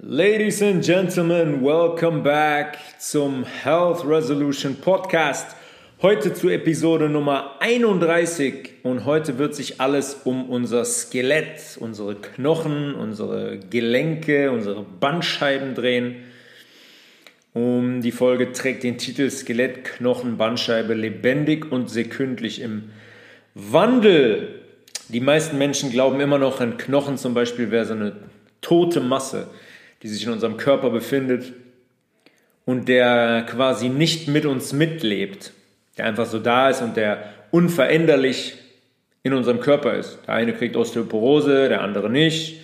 Ladies and Gentlemen, welcome back zum Health Resolution Podcast. Heute zu Episode Nummer 31 und heute wird sich alles um unser Skelett, unsere Knochen, unsere Gelenke, unsere Bandscheiben drehen. Um die Folge trägt den Titel Skelett, Knochen, Bandscheibe lebendig und sekündlich im Wandel. Die meisten Menschen glauben immer noch, ein Knochen zum Beispiel wäre so eine tote Masse die sich in unserem Körper befindet und der quasi nicht mit uns mitlebt, der einfach so da ist und der unveränderlich in unserem Körper ist. Der eine kriegt Osteoporose, der andere nicht,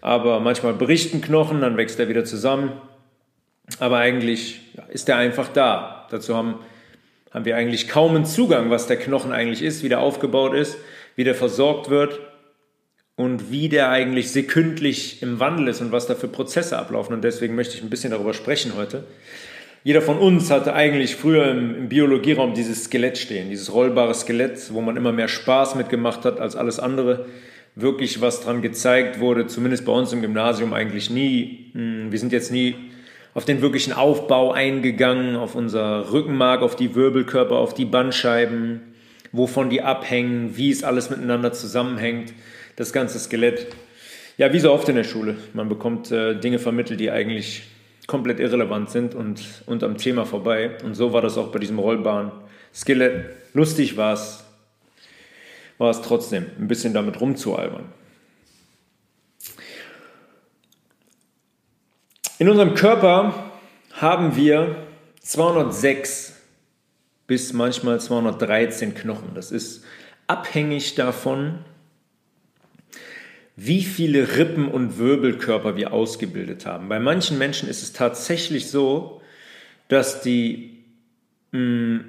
aber manchmal bricht ein Knochen, dann wächst er wieder zusammen. Aber eigentlich ist er einfach da. Dazu haben, haben wir eigentlich kaum einen Zugang, was der Knochen eigentlich ist, wie der aufgebaut ist, wie der versorgt wird und wie der eigentlich sekündlich im Wandel ist und was da für Prozesse ablaufen. Und deswegen möchte ich ein bisschen darüber sprechen heute. Jeder von uns hatte eigentlich früher im, im Biologieraum dieses Skelett stehen, dieses rollbare Skelett, wo man immer mehr Spaß mitgemacht hat als alles andere. Wirklich was dran gezeigt wurde, zumindest bei uns im Gymnasium eigentlich nie. Hm, wir sind jetzt nie auf den wirklichen Aufbau eingegangen, auf unser Rückenmark, auf die Wirbelkörper, auf die Bandscheiben, wovon die abhängen, wie es alles miteinander zusammenhängt das ganze Skelett. Ja, wie so oft in der Schule. Man bekommt äh, Dinge vermittelt, die eigentlich komplett irrelevant sind und, und am Thema vorbei. Und so war das auch bei diesem rollbaren Skelett. Lustig war es, war es trotzdem, ein bisschen damit rumzualbern. In unserem Körper haben wir 206 bis manchmal 213 Knochen. Das ist abhängig davon, wie viele Rippen und Wirbelkörper wir ausgebildet haben. Bei manchen Menschen ist es tatsächlich so, dass die mh, mm,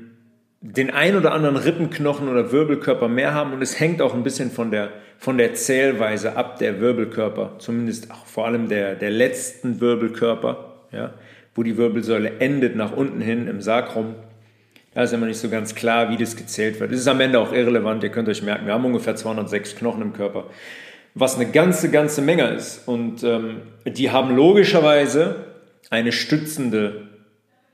den ein oder anderen Rippenknochen oder Wirbelkörper mehr haben und es hängt auch ein bisschen von der, von der Zählweise ab der Wirbelkörper, zumindest auch vor allem der, der letzten Wirbelkörper, ja, wo die Wirbelsäule endet nach unten hin im Sakrum. Da ist immer nicht so ganz klar, wie das gezählt wird. Es ist am Ende auch irrelevant, ihr könnt euch merken, wir haben ungefähr 206 Knochen im Körper was eine ganze, ganze Menge ist. Und ähm, die haben logischerweise eine stützende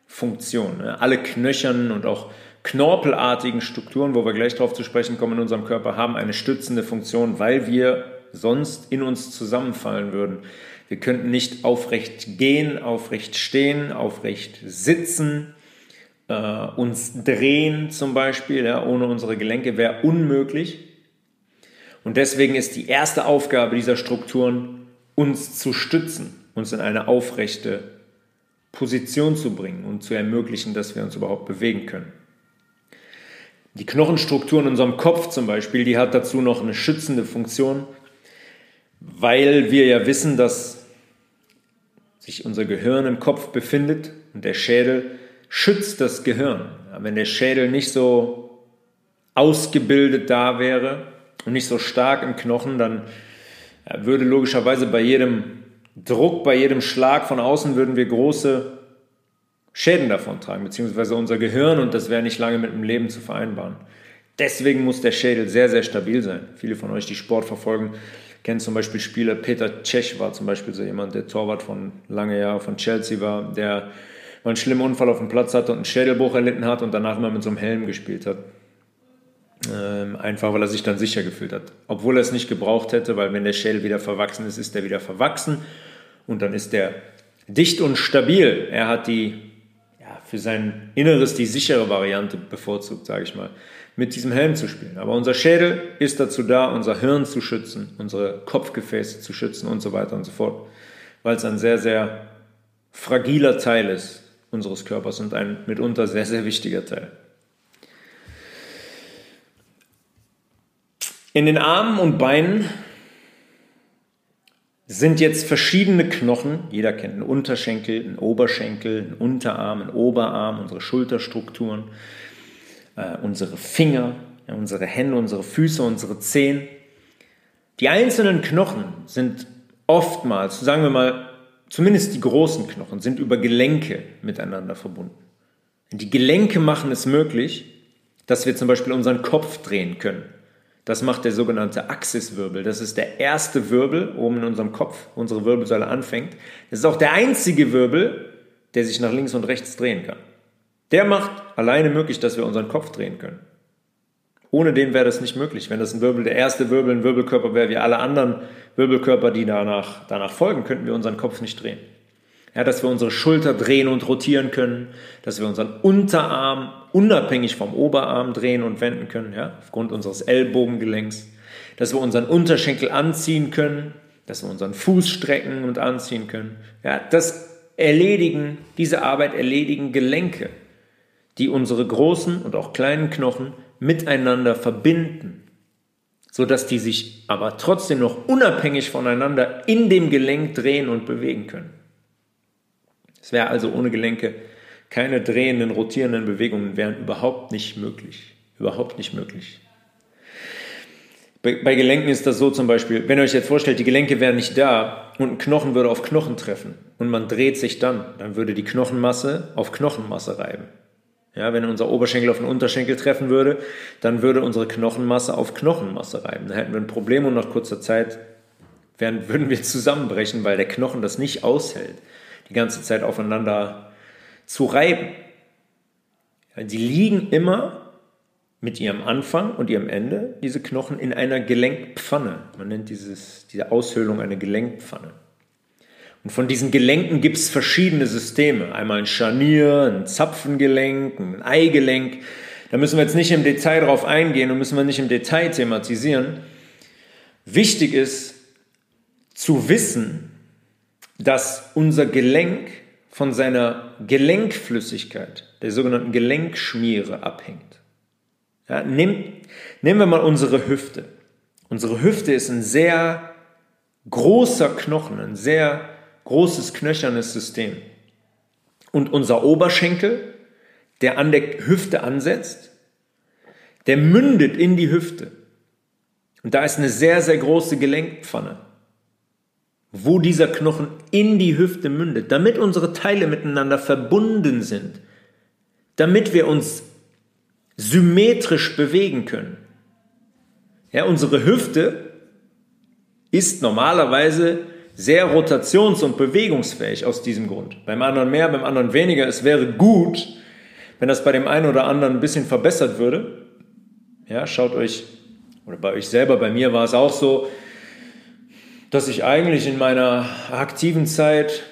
Funktion. Ne? Alle knöchernen und auch knorpelartigen Strukturen, wo wir gleich darauf zu sprechen kommen in unserem Körper, haben eine stützende Funktion, weil wir sonst in uns zusammenfallen würden. Wir könnten nicht aufrecht gehen, aufrecht stehen, aufrecht sitzen, äh, uns drehen zum Beispiel, ja, ohne unsere Gelenke wäre unmöglich. Und deswegen ist die erste Aufgabe dieser Strukturen, uns zu stützen, uns in eine aufrechte Position zu bringen und zu ermöglichen, dass wir uns überhaupt bewegen können. Die Knochenstruktur in unserem Kopf zum Beispiel, die hat dazu noch eine schützende Funktion, weil wir ja wissen, dass sich unser Gehirn im Kopf befindet und der Schädel schützt das Gehirn. Wenn der Schädel nicht so ausgebildet da wäre, und nicht so stark im Knochen, dann würde logischerweise bei jedem Druck, bei jedem Schlag von außen würden wir große Schäden davon tragen, beziehungsweise unser Gehirn und das wäre nicht lange mit dem Leben zu vereinbaren. Deswegen muss der Schädel sehr, sehr stabil sein. Viele von euch, die Sport verfolgen, kennen zum Beispiel Spieler. Peter Cech war zum Beispiel so jemand, der Torwart von lange Jahren von Chelsea war, der mal einen schlimmen Unfall auf dem Platz hatte und einen Schädelbruch erlitten hat und danach immer mit so einem Helm gespielt hat. Ähm, einfach weil er sich dann sicher gefühlt hat. Obwohl er es nicht gebraucht hätte, weil wenn der Schädel wieder verwachsen ist, ist er wieder verwachsen und dann ist er dicht und stabil. Er hat die, ja, für sein Inneres die sichere Variante bevorzugt, sage ich mal, mit diesem Helm zu spielen. Aber unser Schädel ist dazu da, unser Hirn zu schützen, unsere Kopfgefäße zu schützen und so weiter und so fort, weil es ein sehr, sehr fragiler Teil ist unseres Körpers und ein mitunter sehr, sehr wichtiger Teil. In den Armen und Beinen sind jetzt verschiedene Knochen. Jeder kennt einen Unterschenkel, einen Oberschenkel, einen Unterarm, einen Oberarm, unsere Schulterstrukturen, äh, unsere Finger, unsere Hände, unsere Füße, unsere Zehen. Die einzelnen Knochen sind oftmals, sagen wir mal, zumindest die großen Knochen, sind über Gelenke miteinander verbunden. Die Gelenke machen es möglich, dass wir zum Beispiel unseren Kopf drehen können Das macht der sogenannte Axiswirbel. Das ist der erste Wirbel oben in unserem Kopf, unsere Wirbelsäule anfängt. Das ist auch der einzige Wirbel, der sich nach links und rechts drehen kann. Der macht alleine möglich, dass wir unseren Kopf drehen können. Ohne den wäre das nicht möglich. Wenn das ein Wirbel, der erste Wirbel ein Wirbelkörper wäre, wie alle anderen Wirbelkörper, die danach, danach folgen, könnten wir unseren Kopf nicht drehen. Ja, dass wir unsere Schulter drehen und rotieren können, dass wir unseren Unterarm unabhängig vom Oberarm drehen und wenden können, ja, aufgrund unseres Ellbogengelenks, dass wir unseren Unterschenkel anziehen können, dass wir unseren Fuß strecken und anziehen können. Ja, das erledigen, diese Arbeit erledigen Gelenke, die unsere großen und auch kleinen Knochen miteinander verbinden, so dass die sich aber trotzdem noch unabhängig voneinander in dem Gelenk drehen und bewegen können. Es wäre also ohne Gelenke keine drehenden, rotierenden Bewegungen wären überhaupt nicht möglich. Überhaupt nicht möglich. Bei, Gelenken ist das so zum Beispiel, wenn ihr euch jetzt vorstellt, die Gelenke wären nicht da und ein Knochen würde auf Knochen treffen und man dreht sich dann, dann würde die Knochenmasse auf Knochenmasse reiben. Ja, wenn unser Oberschenkel auf den Unterschenkel treffen würde, dann würde unsere Knochenmasse auf Knochenmasse reiben. Dann hätten wir ein Problem und nach kurzer Zeit würden wir zusammenbrechen, weil der Knochen das nicht aushält die ganze Zeit aufeinander zu reiben. Sie liegen immer mit ihrem Anfang und ihrem Ende, diese Knochen, in einer Gelenkpfanne. Man nennt dieses, diese Aushöhlung eine Gelenkpfanne. Und von diesen Gelenken gibt es verschiedene Systeme. Einmal ein Scharnier, ein Zapfengelenk, ein Eigelenk. Da müssen wir jetzt nicht im Detail drauf eingehen und müssen wir nicht im Detail thematisieren. Wichtig ist zu wissen, dass unser Gelenk von seiner Gelenkflüssigkeit, der sogenannten Gelenkschmiere, abhängt. Ja, nehm, nehmen wir mal unsere Hüfte. Unsere Hüfte ist ein sehr großer Knochen, ein sehr großes knöchernes System. Und unser Oberschenkel, der an der Hüfte ansetzt, der mündet in die Hüfte. Und da ist eine sehr, sehr große Gelenkpfanne wo dieser Knochen in die Hüfte mündet, damit unsere Teile miteinander verbunden sind, damit wir uns symmetrisch bewegen können. Ja, unsere Hüfte ist normalerweise sehr rotations- und bewegungsfähig aus diesem Grund. Beim anderen mehr, beim anderen weniger. Es wäre gut, wenn das bei dem einen oder anderen ein bisschen verbessert würde. Ja, schaut euch, oder bei euch selber, bei mir war es auch so, dass ich eigentlich in meiner aktiven Zeit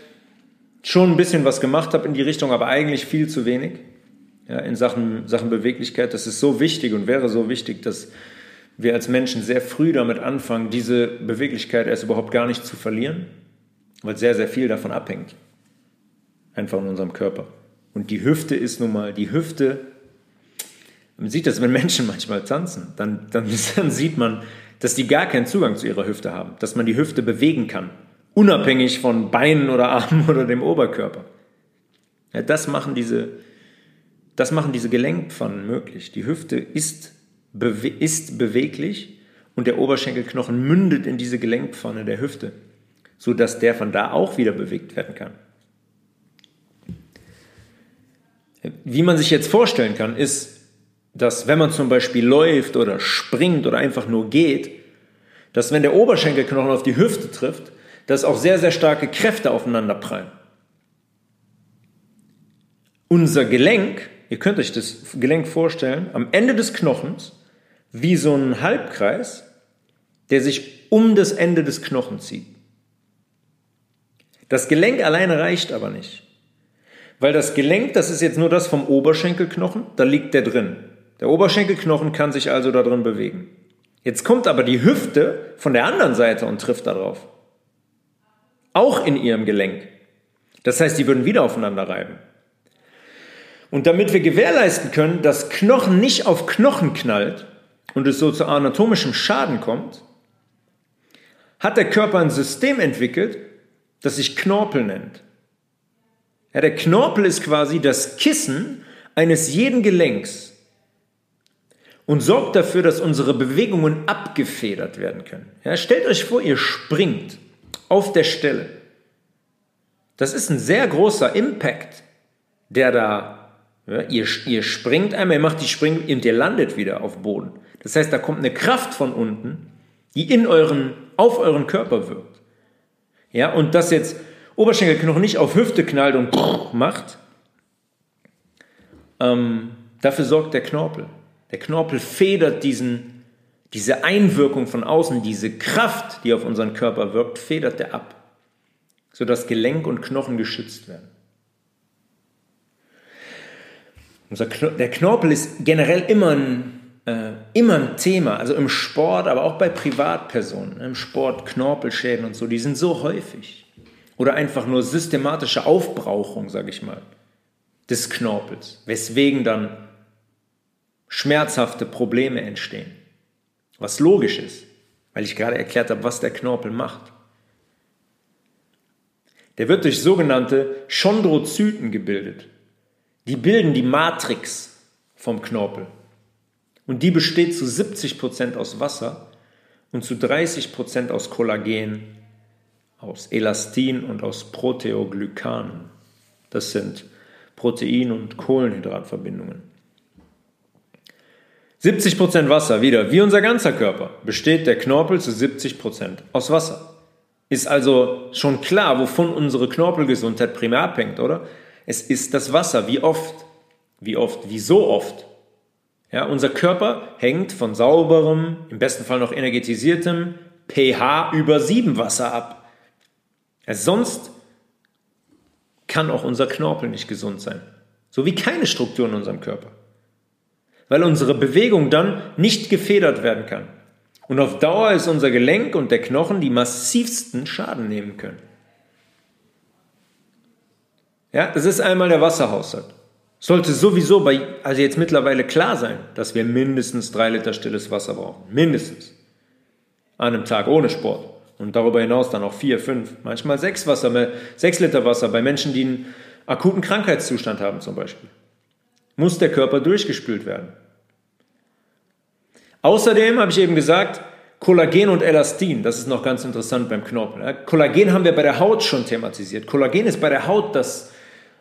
schon ein bisschen was gemacht habe in die Richtung, aber eigentlich viel zu wenig ja, in Sachen, Sachen Beweglichkeit. Das ist so wichtig und wäre so wichtig, dass wir als Menschen sehr früh damit anfangen, diese Beweglichkeit erst überhaupt gar nicht zu verlieren, weil sehr, sehr viel davon abhängt. Einfach in unserem Körper. Und die Hüfte ist nun mal, die Hüfte, man sieht das, wenn Menschen manchmal tanzen, dann, dann, dann sieht man, dass die gar keinen Zugang zu ihrer Hüfte haben, dass man die Hüfte bewegen kann, unabhängig von Beinen oder Armen oder dem Oberkörper. Ja, das, machen diese, das machen diese Gelenkpfannen möglich. Die Hüfte ist, bewe ist beweglich und der Oberschenkelknochen mündet in diese Gelenkpfanne der Hüfte, sodass der von da auch wieder bewegt werden kann. Wie man sich jetzt vorstellen kann, ist, dass wenn man zum Beispiel läuft oder springt oder einfach nur geht, dass wenn der Oberschenkelknochen auf die Hüfte trifft, dass auch sehr, sehr starke Kräfte aufeinander prallen. Unser Gelenk, ihr könnt euch das Gelenk vorstellen, am Ende des Knochens wie so ein Halbkreis, der sich um das Ende des Knochens zieht. Das Gelenk alleine reicht aber nicht. Weil das Gelenk, das ist jetzt nur das vom Oberschenkelknochen, da liegt der drin. Der Oberschenkelknochen kann sich also da drin bewegen. Jetzt kommt aber die Hüfte von der anderen Seite und trifft darauf. Auch in ihrem Gelenk. Das heißt, die würden wieder aufeinander reiben. Und damit wir gewährleisten können, dass Knochen nicht auf Knochen knallt und es so zu anatomischem Schaden kommt, hat der Körper ein System entwickelt, das sich Knorpel nennt. Ja, der Knorpel ist quasi das Kissen eines jeden Gelenks und sorgt dafür, dass unsere Bewegungen abgefedert werden können. Ja, stellt euch vor, ihr springt auf der Stelle. Das ist ein sehr großer Impact, der da, ja, ihr, ihr springt einmal, ihr macht die Spring und ihr landet wieder auf Boden. Das heißt, da kommt eine Kraft von unten, die in euren, auf euren Körper wirkt. Ja, und das jetzt Oberschenkelknochen nicht auf Hüfte knallt und macht, ähm, dafür sorgt der Knorpel. Der Knorpel federt diesen, diese Einwirkung von außen, diese Kraft, die auf unseren Körper wirkt, federt er ab, sodass Gelenk und Knochen geschützt werden. Unser der Knorpel ist generell immer ein, äh, immer ein Thema, also im Sport, aber auch bei Privatpersonen, im Sport Knorpelschäden und so, die sind so häufig. Oder einfach nur systematische Aufbrauchung, sage ich mal, des Knorpels, weswegen dann schmerzhafte Probleme entstehen. Was logisch ist, weil ich gerade erklärt habe, was der Knorpel macht. Der wird durch sogenannte Chondrozyten gebildet. Die bilden die Matrix vom Knorpel. Und die besteht zu 70% aus Wasser und zu 30% aus Kollagen, aus Elastin und aus Proteoglykanen. Das sind Protein- und Kohlenhydratverbindungen. 70% Wasser, wieder, wie unser ganzer Körper, besteht der Knorpel zu 70% aus Wasser. Ist also schon klar, wovon unsere Knorpelgesundheit primär abhängt, oder? Es ist das Wasser. Wie oft? Wie oft? Wie so oft? Ja, unser Körper hängt von sauberem, im besten Fall noch energetisiertem pH über 7 Wasser ab. Sonst kann auch unser Knorpel nicht gesund sein. So wie keine Struktur in unserem Körper. Weil unsere Bewegung dann nicht gefedert werden kann. Und auf Dauer ist unser Gelenk und der Knochen die massivsten Schaden nehmen können. Ja, das ist einmal der Wasserhaushalt. Sollte sowieso bei, also jetzt mittlerweile klar sein, dass wir mindestens drei Liter stilles Wasser brauchen. Mindestens. An einem Tag ohne Sport. Und darüber hinaus dann auch vier, fünf, manchmal sechs Wasser, sechs Liter Wasser bei Menschen, die einen akuten Krankheitszustand haben zum Beispiel. Muss der Körper durchgespült werden. Außerdem habe ich eben gesagt, Kollagen und Elastin, das ist noch ganz interessant beim Knorpel. Kollagen haben wir bei der Haut schon thematisiert. Kollagen ist bei der Haut das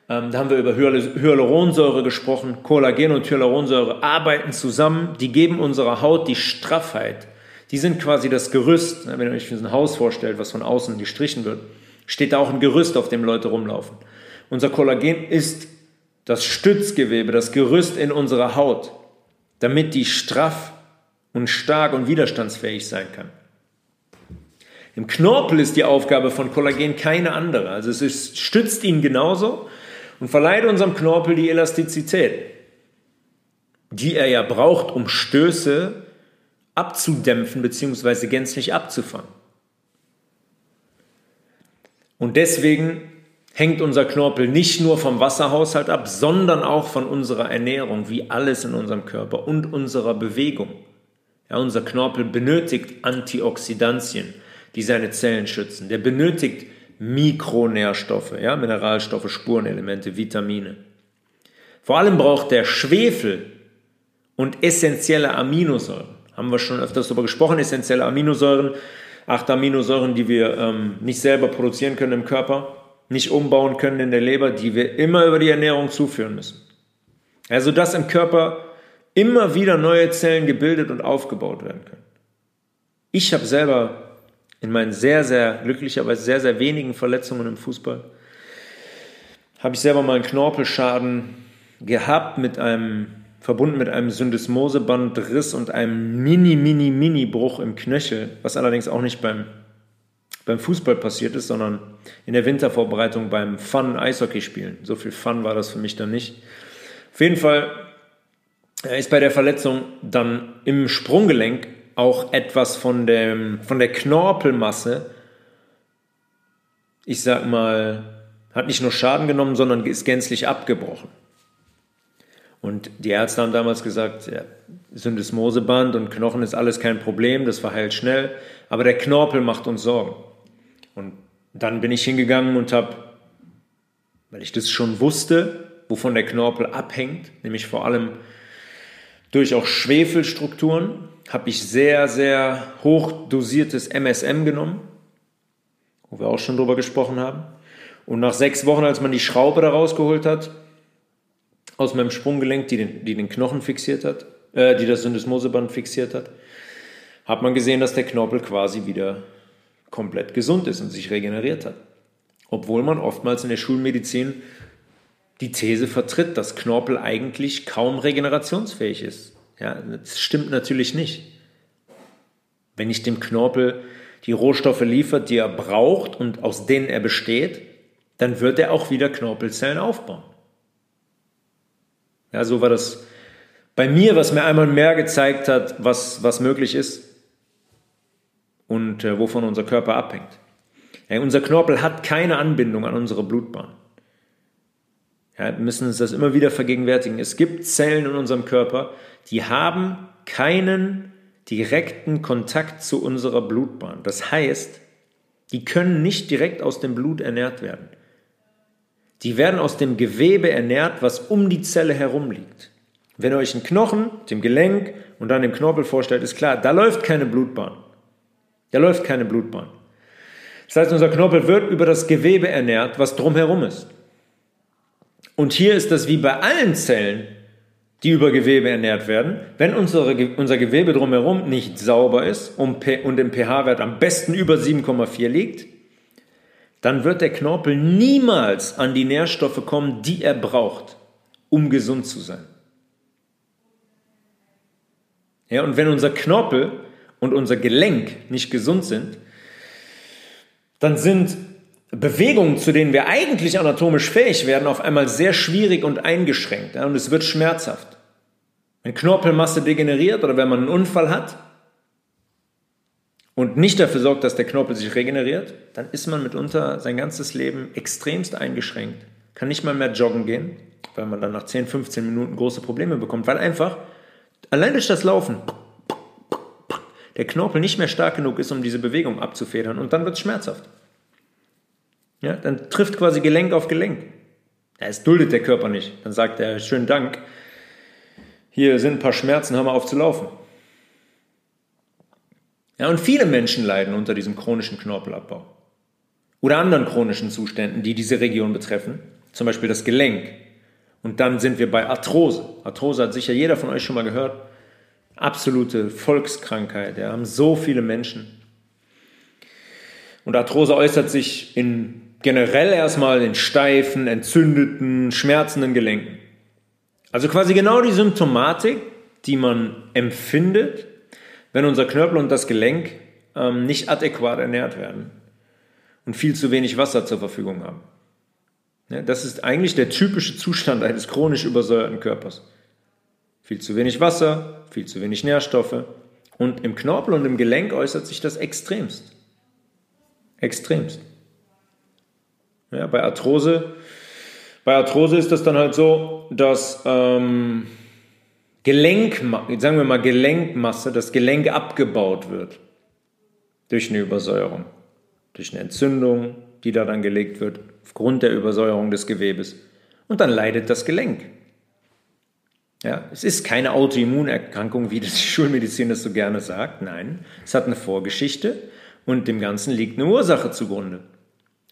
ähm, da haben wir über Hyaluronsäure gesprochen. Kollagen und Hyaluronsäure arbeiten zusammen. Die geben unserer Haut die Straffheit. Die sind quasi das Gerüst. Wenn ihr euch ein Haus vorstellt, was von außen gestrichen wird, steht da auch ein Gerüst, auf dem Leute rumlaufen. Unser Kollagen ist das Stützgewebe, das Gerüst in unserer Haut, damit die straff und stark und widerstandsfähig sein kann. Im Knorpel ist die Aufgabe von Kollagen keine andere. Also es ist, stützt ihn genauso, und verleiht unserem Knorpel die Elastizität, die er ja braucht, um Stöße abzudämpfen bzw. gänzlich abzufangen. Und deswegen hängt unser Knorpel nicht nur vom Wasserhaushalt ab, sondern auch von unserer Ernährung, wie alles in unserem Körper und unserer Bewegung. Ja, unser Knorpel benötigt Antioxidantien, die seine Zellen schützen. Der benötigt Mikronährstoffe, ja, Mineralstoffe, Spurenelemente, Vitamine. Vor allem braucht der Schwefel und essentielle Aminosäuren. Haben wir schon öfters darüber gesprochen, essentielle Aminosäuren, acht Aminosäuren, die wir ähm, nicht selber produzieren können im Körper, nicht umbauen können in der Leber, die wir immer über die Ernährung zuführen müssen. Also dass im Körper immer wieder neue Zellen gebildet und aufgebaut werden können. Ich habe selber in meinen sehr, sehr, glücklicherweise sehr, sehr wenigen Verletzungen im Fußball, habe ich selber mal einen Knorpelschaden gehabt mit einem, verbunden mit einem Syndesmosebandriss und einem mini, mini, mini Bruch im Knöchel, was allerdings auch nicht beim, beim Fußball passiert ist, sondern in der Wintervorbereitung beim Fun Eishockey spielen. So viel Fun war das für mich dann nicht. Auf jeden Fall ist bei der Verletzung dann im Sprunggelenk auch etwas von, dem, von der Knorpelmasse, ich sag mal, hat nicht nur Schaden genommen, sondern ist gänzlich abgebrochen. Und die Ärzte haben damals gesagt, ja, Syndesmoseband und Knochen ist alles kein Problem, das verheilt schnell, aber der Knorpel macht uns Sorgen. Und dann bin ich hingegangen und habe, weil ich das schon wusste, wovon der Knorpel abhängt, nämlich vor allem durch auch Schwefelstrukturen, habe ich sehr, sehr hoch dosiertes MSM genommen, wo wir auch schon drüber gesprochen haben. Und nach sechs Wochen, als man die Schraube da rausgeholt hat, aus meinem Sprunggelenk, die den, die den Knochen fixiert hat, äh, die das Syndesmoseband fixiert hat, hat man gesehen, dass der Knorpel quasi wieder komplett gesund ist und sich regeneriert hat. Obwohl man oftmals in der Schulmedizin die These vertritt, dass Knorpel eigentlich kaum regenerationsfähig ist. Ja, das stimmt natürlich nicht. Wenn ich dem Knorpel die Rohstoffe liefert, die er braucht und aus denen er besteht, dann wird er auch wieder Knorpelzellen aufbauen. Ja, so war das bei mir, was mir einmal mehr gezeigt hat, was, was möglich ist und äh, wovon unser Körper abhängt. Ja, unser Knorpel hat keine Anbindung an unsere Blutbahn. Ja, wir müssen uns das immer wieder vergegenwärtigen. Es gibt Zellen in unserem Körper, die haben keinen direkten Kontakt zu unserer Blutbahn. Das heißt, die können nicht direkt aus dem Blut ernährt werden. Die werden aus dem Gewebe ernährt, was um die Zelle herum liegt. Wenn ihr euch einen Knochen, dem Gelenk und dann den Knorpel vorstellt, ist klar, da läuft keine Blutbahn. Da läuft keine Blutbahn. Das heißt, unser Knorpel wird über das Gewebe ernährt, was drumherum ist. Und hier ist das wie bei allen Zellen, die über Gewebe ernährt werden. Wenn unsere, unser Gewebe drumherum nicht sauber ist und im pH-Wert am besten über 7,4 liegt, dann wird der Knorpel niemals an die Nährstoffe kommen, die er braucht, um gesund zu sein. Ja, und wenn unser Knorpel und unser Gelenk nicht gesund sind, dann sind Bewegungen, zu denen wir eigentlich anatomisch fähig werden, auf einmal sehr schwierig und eingeschränkt. Ja, und es wird schmerzhaft. Wenn Knorpelmasse degeneriert oder wenn man einen Unfall hat und nicht dafür sorgt, dass der Knorpel sich regeneriert, dann ist man mitunter sein ganzes Leben extremst eingeschränkt. Kann nicht mal mehr joggen gehen, weil man dann nach 10, 15 Minuten große Probleme bekommt, weil einfach allein durch das Laufen der Knorpel nicht mehr stark genug ist, um diese Bewegung abzufedern und dann wird es schmerzhaft. Ja, dann trifft quasi Gelenk auf Gelenk. Es duldet der Körper nicht. Dann sagt er, schönen Dank, hier sind ein paar Schmerzen, hör mal auf zu laufen. Ja, und viele Menschen leiden unter diesem chronischen Knorpelabbau. Oder anderen chronischen Zuständen, die diese Region betreffen, zum Beispiel das Gelenk. Und dann sind wir bei Arthrose. Arthrose hat sicher jeder von euch schon mal gehört. Absolute Volkskrankheit. Ja, haben so viele Menschen. Und Arthrose äußert sich in generell erstmal in steifen, entzündeten, schmerzenden Gelenken. Also quasi genau die Symptomatik, die man empfindet, wenn unser Knöchel und das Gelenk ähm, nicht adäquat ernährt werden und viel zu wenig Wasser zur Verfügung haben. Ja, das ist eigentlich der typische Zustand eines chronisch übersäuerten Körpers. Viel zu wenig Wasser, viel zu wenig Nährstoffe und im Knorpel und im Gelenk äußert sich das extremst. Extremst. Ja, bei Arthrose, bei Arthrose ist das dann halt so, dass ähm, Gelenk, sagen wir mal Gelenkmasse, das Gelenk abgebaut wird durch eine Übersäuerung, durch eine Entzündung, die da dann gelegt wird, aufgrund der Übersäuerung des Gewebes. Und dann leidet das Gelenk. Ja, es ist keine Autoimmunerkrankung, wie das die Schulmedizin das so gerne sagt. Nein, es hat eine Vorgeschichte und dem Ganzen liegt eine Ursache zugrunde.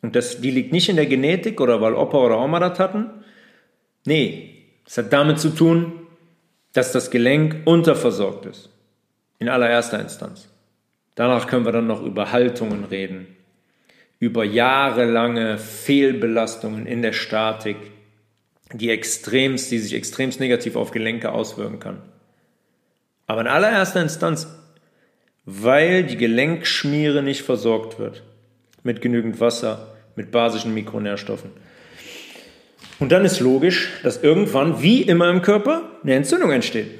Und das, die liegt nicht in der Genetik oder weil Opa oder Oma das hatten. Nee, es hat damit zu tun, dass das Gelenk unterversorgt ist. In allererster Instanz. Danach können wir dann noch über Haltungen reden, über jahrelange Fehlbelastungen in der Statik, die extremst, die sich extremst negativ auf Gelenke auswirken kann. Aber in allererster Instanz, weil die Gelenkschmiere nicht versorgt wird mit genügend Wasser, mit basischen Mikronährstoffen. Und dann ist logisch, dass irgendwann, wie immer im Körper, eine Entzündung entsteht.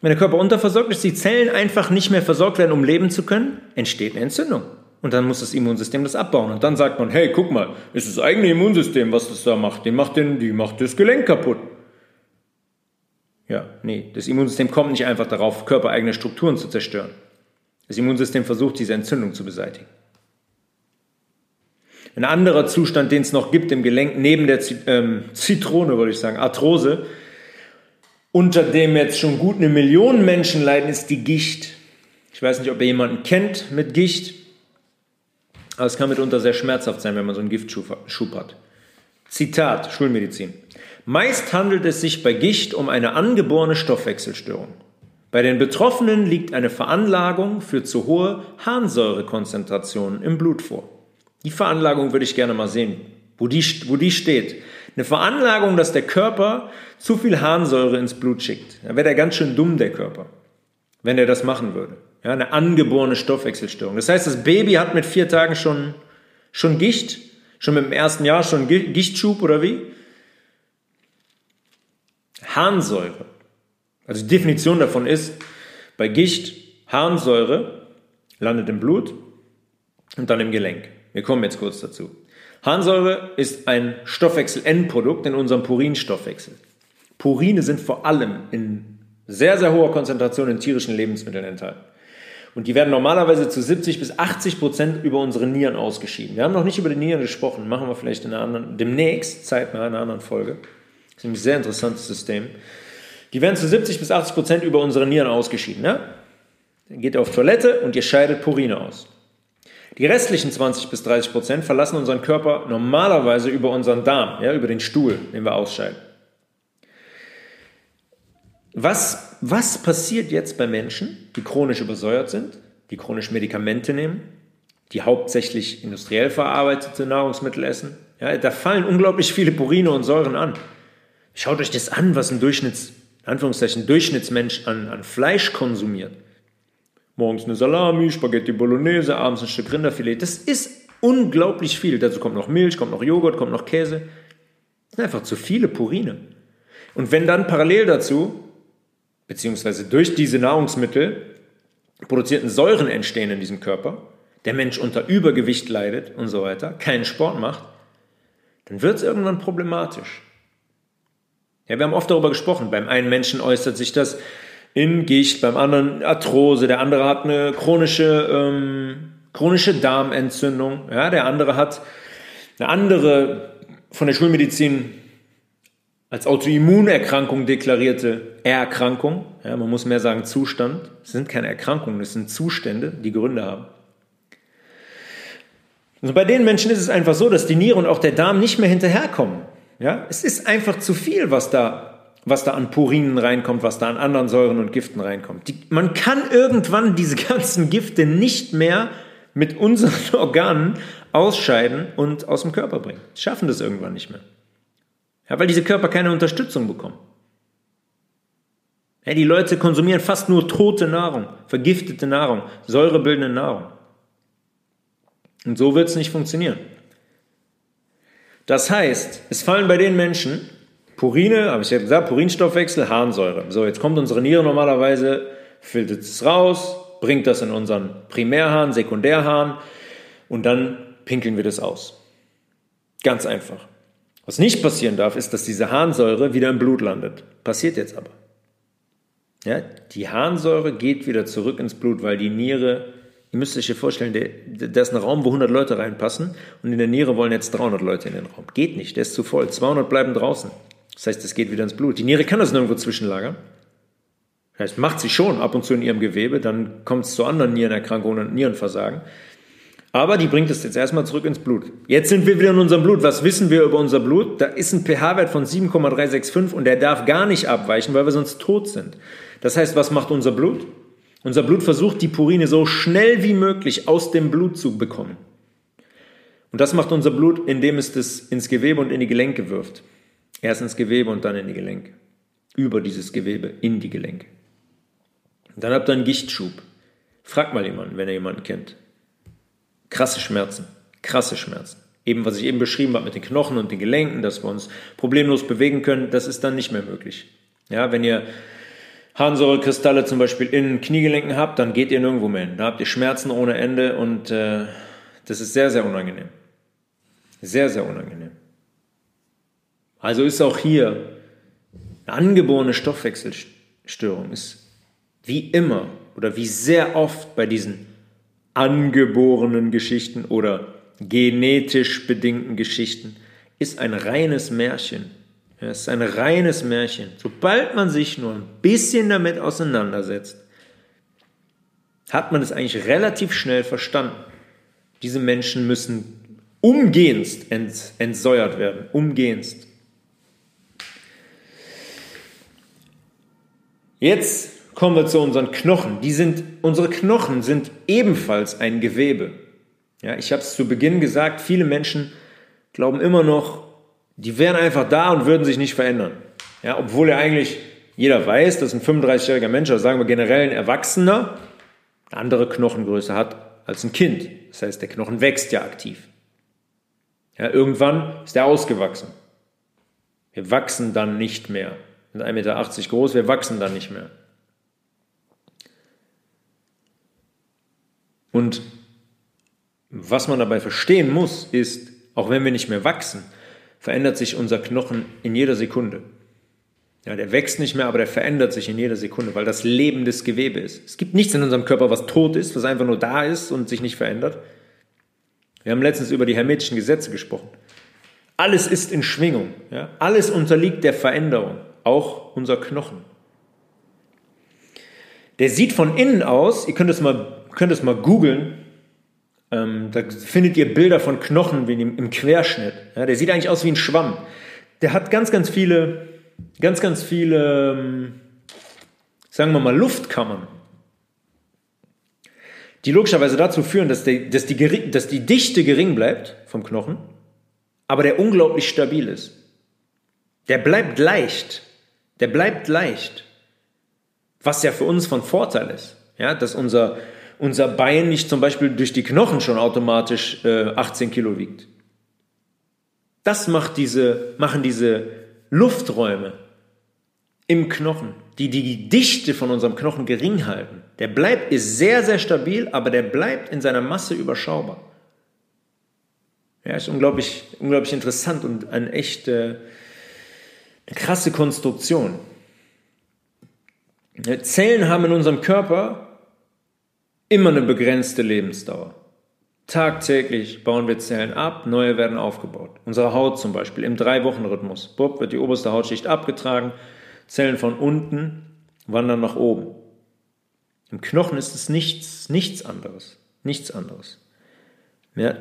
Wenn der Körper unterversorgt ist, die Zellen einfach nicht mehr versorgt werden, um leben zu können, entsteht eine Entzündung. Und dann muss das Immunsystem das abbauen. Und dann sagt man, hey, guck mal, ist das eigene Immunsystem, was das da macht. Die macht, den, die macht das Gelenk kaputt. Ja, nee, das Immunsystem kommt nicht einfach darauf, körpereigene Strukturen zu zerstören. Das Immunsystem versucht, diese Entzündung zu beseitigen. Ein anderer Zustand, den es noch gibt im Gelenk, neben der ähm, Zitrone, würde ich sagen, Arthrose, unter dem jetzt schon gut eine Million Menschen leiden, ist die Gicht. Ich weiß nicht, ob ihr jemanden kennt mit Gicht, aber es kann mitunter sehr schmerzhaft sein, wenn man so einen Giftschub hat. Zitat, Schulmedizin. Meist handelt es sich bei Gicht um eine angeborene Stoffwechselstörung. Bei den Betroffenen liegt eine Veranlagung für zu hohe Harnsäurekonzentrationen im Blut vor. Die Veranlagung würde ich gerne mal sehen, wo die, wo die steht. Eine Veranlagung, dass der Körper zu viel Harnsäure ins Blut schickt. Da wäre der ganz schön dumm, der Körper, wenn er das machen würde. Ja, eine angeborene Stoffwechselstörung. Das heißt, das Baby hat mit vier Tagen schon, schon Gicht, schon mit dem ersten Jahr schon Gichtschub oder wie? Harnsäure. Also die Definition davon ist, bei Gicht Harnsäure landet im Blut und dann im Gelenk. Wir kommen jetzt kurz dazu. Harnsäure ist ein Stoffwechsel-Endprodukt in unserem Purinstoffwechsel. Purine sind vor allem in sehr, sehr hoher Konzentration in tierischen Lebensmitteln enthalten. Und die werden normalerweise zu 70 bis 80 Prozent über unsere Nieren ausgeschieden. Wir haben noch nicht über die Nieren gesprochen, machen wir vielleicht in einer anderen, demnächst, zeitnah in einer anderen Folge. Das ist ein sehr interessantes System. Die werden zu 70 bis 80 Prozent über unsere Nieren ausgeschieden. Ne? Dann geht ihr auf Toilette und ihr scheidet Purine aus. Die restlichen 20 bis 30 Prozent verlassen unseren Körper normalerweise über unseren Darm, ja, über den Stuhl, den wir ausscheiden. Was, was passiert jetzt bei Menschen, die chronisch übersäuert sind, die chronisch Medikamente nehmen, die hauptsächlich industriell verarbeitete Nahrungsmittel essen? Ja, da fallen unglaublich viele Purine und Säuren an. Schaut euch das an, was ein Durchschnitts, Anführungszeichen, Durchschnittsmensch an, an Fleisch konsumiert. Morgens eine Salami, Spaghetti Bolognese, abends ein Stück Rinderfilet. Das ist unglaublich viel. Dazu kommt noch Milch, kommt noch Joghurt, kommt noch Käse. Das sind einfach zu viele Purine. Und wenn dann parallel dazu, beziehungsweise durch diese Nahrungsmittel, produzierten Säuren entstehen in diesem Körper, der Mensch unter Übergewicht leidet und so weiter, keinen Sport macht, dann wird es irgendwann problematisch. Ja, wir haben oft darüber gesprochen. Beim einen Menschen äußert sich das in Gicht, beim anderen Arthrose, der andere hat eine chronische, ähm, chronische Darmentzündung, ja, der andere hat eine andere von der Schulmedizin als Autoimmunerkrankung deklarierte Erkrankung. Ja, man muss mehr sagen Zustand. Es sind keine Erkrankungen, es sind Zustände, die Gründe haben. Also bei den Menschen ist es einfach so, dass die Niere und auch der Darm nicht mehr hinterherkommen. Ja? Es ist einfach zu viel, was da, was da an Purinen reinkommt, was da an anderen Säuren und Giften reinkommt. Die, man kann irgendwann diese ganzen Gifte nicht mehr mit unseren Organen ausscheiden und aus dem Körper bringen. Sie schaffen das irgendwann nicht mehr. Ja, weil diese Körper keine Unterstützung bekommen. Ja, die Leute konsumieren fast nur tote Nahrung, vergiftete Nahrung, säurebildende Nahrung. Und so wird es nicht funktionieren. Das heißt, es fallen bei den Menschen Purine, habe ich ja gesagt, Purinstoffwechsel, Harnsäure. So, jetzt kommt unsere Niere normalerweise, filtert es raus, bringt das in unseren Primärhahn, Sekundärhahn und dann pinkeln wir das aus. Ganz einfach. Was nicht passieren darf, ist, dass diese Harnsäure wieder im Blut landet. Passiert jetzt aber. Ja, die Harnsäure geht wieder zurück ins Blut, weil die Niere Ihr müsst euch hier vorstellen, da ist ein Raum, wo 100 Leute reinpassen und in der Niere wollen jetzt 300 Leute in den Raum. Geht nicht, der ist zu voll. 200 bleiben draußen. Das heißt, es geht wieder ins Blut. Die Niere kann das nirgendwo zwischenlagern. Das heißt, macht sie schon ab und zu in ihrem Gewebe, dann kommt es zu anderen Nierenerkrankungen und Nierenversagen. Aber die bringt es jetzt erstmal zurück ins Blut. Jetzt sind wir wieder in unserem Blut. Was wissen wir über unser Blut? Da ist ein pH-Wert von 7,365 und der darf gar nicht abweichen, weil wir sonst tot sind. Das heißt, was macht unser Blut? Unser Blut versucht, die Purine so schnell wie möglich aus dem Blut zu bekommen. Und das macht unser Blut, indem es das ins Gewebe und in die Gelenke wirft. Erst ins Gewebe und dann in die Gelenke. Über dieses Gewebe in die Gelenke. Und dann habt ihr einen Gichtschub. Fragt mal jemanden, wenn ihr jemanden kennt. Krasse Schmerzen. Krasse Schmerzen. Eben, was ich eben beschrieben habe mit den Knochen und den Gelenken, dass wir uns problemlos bewegen können, das ist dann nicht mehr möglich. Ja, wenn ihr Harnsäurekristalle zum Beispiel in Kniegelenken habt, dann geht ihr nirgendwo mehr hin. Da habt ihr Schmerzen ohne Ende und äh, das ist sehr, sehr unangenehm. Sehr, sehr unangenehm. Also ist auch hier eine angeborene Stoffwechselstörung ist wie immer oder wie sehr oft bei diesen angeborenen Geschichten oder genetisch bedingten Geschichten ist ein reines Märchen. Es ist ein reines Märchen. Sobald man sich nur ein bisschen damit auseinandersetzt, hat man es eigentlich relativ schnell verstanden. Diese Menschen müssen umgehendst ent, entsäuert werden. Umgehendst. Jetzt kommen wir zu unseren Knochen. Die sind, unsere Knochen sind ebenfalls ein Gewebe. Ja, ich habe es zu Beginn gesagt, viele Menschen glauben immer noch, die wären einfach da und würden sich nicht verändern. Ja, obwohl ja eigentlich jeder weiß, dass ein 35-jähriger Mensch, oder sagen wir generell ein Erwachsener, eine andere Knochengröße hat als ein Kind. Das heißt, der Knochen wächst ja aktiv. Ja, irgendwann ist er ausgewachsen. Wir wachsen dann nicht mehr. Sind 1,80 Meter groß, wir wachsen dann nicht mehr. Und was man dabei verstehen muss, ist, auch wenn wir nicht mehr wachsen, verändert sich unser Knochen in jeder Sekunde. Ja, der wächst nicht mehr, aber der verändert sich in jeder Sekunde, weil das lebendes Gewebe ist. Es gibt nichts in unserem Körper, was tot ist, was einfach nur da ist und sich nicht verändert. Wir haben letztens über die hermetischen Gesetze gesprochen. Alles ist in Schwingung. Ja? Alles unterliegt der Veränderung, auch unser Knochen. Der sieht von innen aus, ihr könnt es mal, könnt es mal googeln, ähm, da findet ihr Bilder von Knochen im, im Querschnitt. Ja, der sieht eigentlich aus wie ein Schwamm. Der hat ganz, ganz viele, ganz, ganz viele, ähm, sagen wir mal, Luftkammern, die logischerweise dazu führen, dass die, dass, die, dass die Dichte gering bleibt vom Knochen, aber der unglaublich stabil ist. Der bleibt leicht. Der bleibt leicht. Was ja für uns von Vorteil ist. Ja, dass unser, unser Bein nicht zum Beispiel durch die Knochen schon automatisch äh, 18 Kilo wiegt. Das macht diese, machen diese Lufträume im Knochen, die die Dichte von unserem Knochen gering halten. Der bleibt, ist sehr, sehr stabil, aber der bleibt in seiner Masse überschaubar. Ja, ist unglaublich, unglaublich interessant und eine echte, eine krasse Konstruktion. Zellen haben in unserem Körper immer eine begrenzte Lebensdauer. Tagtäglich bauen wir Zellen ab, neue werden aufgebaut. Unsere Haut zum Beispiel im Drei-Wochen-Rhythmus. Bob wird die oberste Hautschicht abgetragen, Zellen von unten wandern nach oben. Im Knochen ist es nichts, nichts anderes. Nichts anderes. Ja,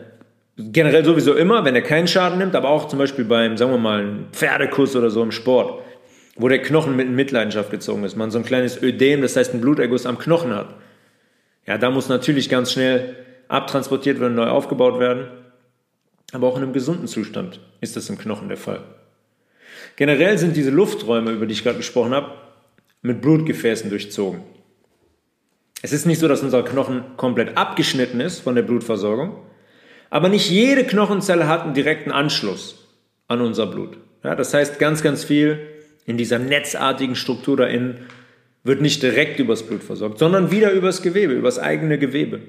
generell sowieso immer, wenn er keinen Schaden nimmt, aber auch zum Beispiel beim, sagen wir mal, einem Pferdekuss oder so im Sport, wo der Knochen mit Mitleidenschaft gezogen ist, man so ein kleines Ödem, das heißt ein Bluterguss am Knochen hat ja, da muss natürlich ganz schnell abtransportiert werden, neu aufgebaut werden. Aber auch in einem gesunden Zustand ist das im Knochen der Fall. Generell sind diese Lufträume, über die ich gerade gesprochen habe, mit Blutgefäßen durchzogen. Es ist nicht so, dass unser Knochen komplett abgeschnitten ist von der Blutversorgung, aber nicht jede Knochenzelle hat einen direkten Anschluss an unser Blut. Ja, das heißt, ganz, ganz viel in dieser netzartigen Struktur da innen wird nicht direkt übers Blut versorgt, sondern wieder übers Gewebe, übers eigene Gewebe.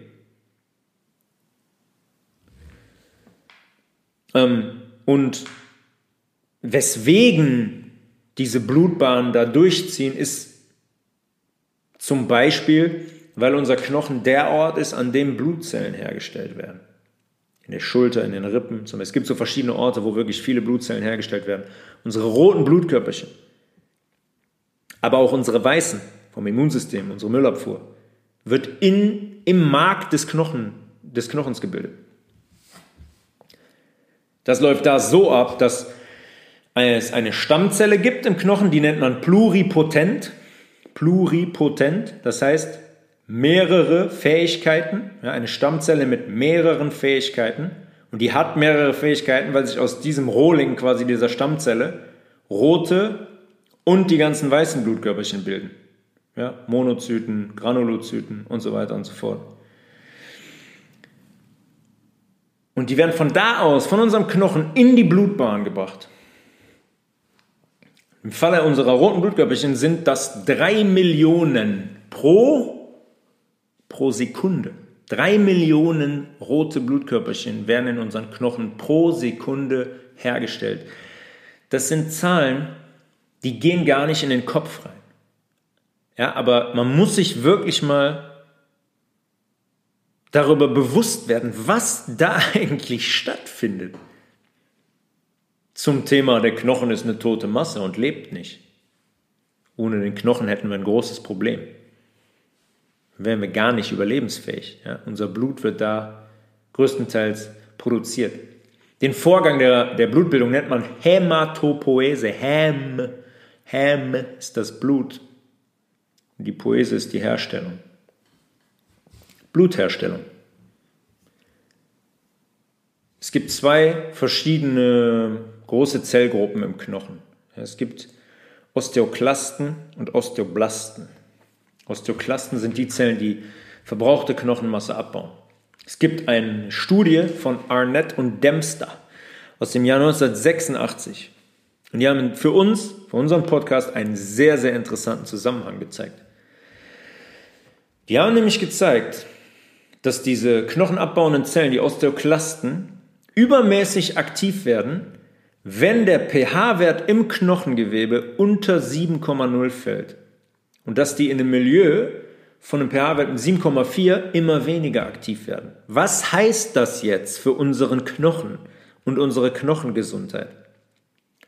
Ähm, und weswegen diese Blutbahnen da durchziehen, ist zum Beispiel, weil unser Knochen der Ort ist, an dem Blutzellen hergestellt werden. In der Schulter, in den Rippen. Es gibt so verschiedene Orte, wo wirklich viele Blutzellen hergestellt werden. Unsere roten Blutkörperchen aber auch unsere Weißen vom Immunsystem, unsere Müllabfuhr, wird in, im Mark des, Knochen, des Knochens gebildet. Das läuft da so ab, dass es eine Stammzelle gibt im Knochen, die nennt man pluripotent. Pluripotent, das heißt mehrere Fähigkeiten, ja, eine Stammzelle mit mehreren Fähigkeiten. Und die hat mehrere Fähigkeiten, weil sich aus diesem Rohling quasi dieser Stammzelle rote und die ganzen weißen Blutkörperchen bilden. Ja, Monozyten, Granulozyten und so weiter und so fort. Und die werden von da aus, von unserem Knochen, in die Blutbahn gebracht. Im Falle unserer roten Blutkörperchen sind das drei Millionen pro, pro Sekunde. Drei Millionen rote Blutkörperchen werden in unseren Knochen pro Sekunde hergestellt. Das sind Zahlen, die gehen gar nicht in den Kopf rein. Ja, aber man muss sich wirklich mal darüber bewusst werden, was da eigentlich stattfindet. Zum Thema, der Knochen ist eine tote Masse und lebt nicht. Ohne den Knochen hätten wir ein großes Problem. Wären wir gar nicht überlebensfähig. Ja, unser Blut wird da größtenteils produziert. Den Vorgang der, der Blutbildung nennt man Hämatopoese. Häm Häm ist das Blut. Die Poese ist die Herstellung. Blutherstellung. Es gibt zwei verschiedene große Zellgruppen im Knochen. Es gibt Osteoklasten und Osteoblasten. Osteoklasten sind die Zellen, die verbrauchte Knochenmasse abbauen. Es gibt eine Studie von Arnett und Dempster aus dem Jahr 1986. Und die haben für uns, für unseren Podcast, einen sehr, sehr interessanten Zusammenhang gezeigt. Die haben nämlich gezeigt, dass diese knochenabbauenden Zellen, die Osteoklasten, übermäßig aktiv werden, wenn der pH-Wert im Knochengewebe unter 7,0 fällt. Und dass die in einem Milieu von einem pH-Wert mit 7,4 immer weniger aktiv werden. Was heißt das jetzt für unseren Knochen und unsere Knochengesundheit?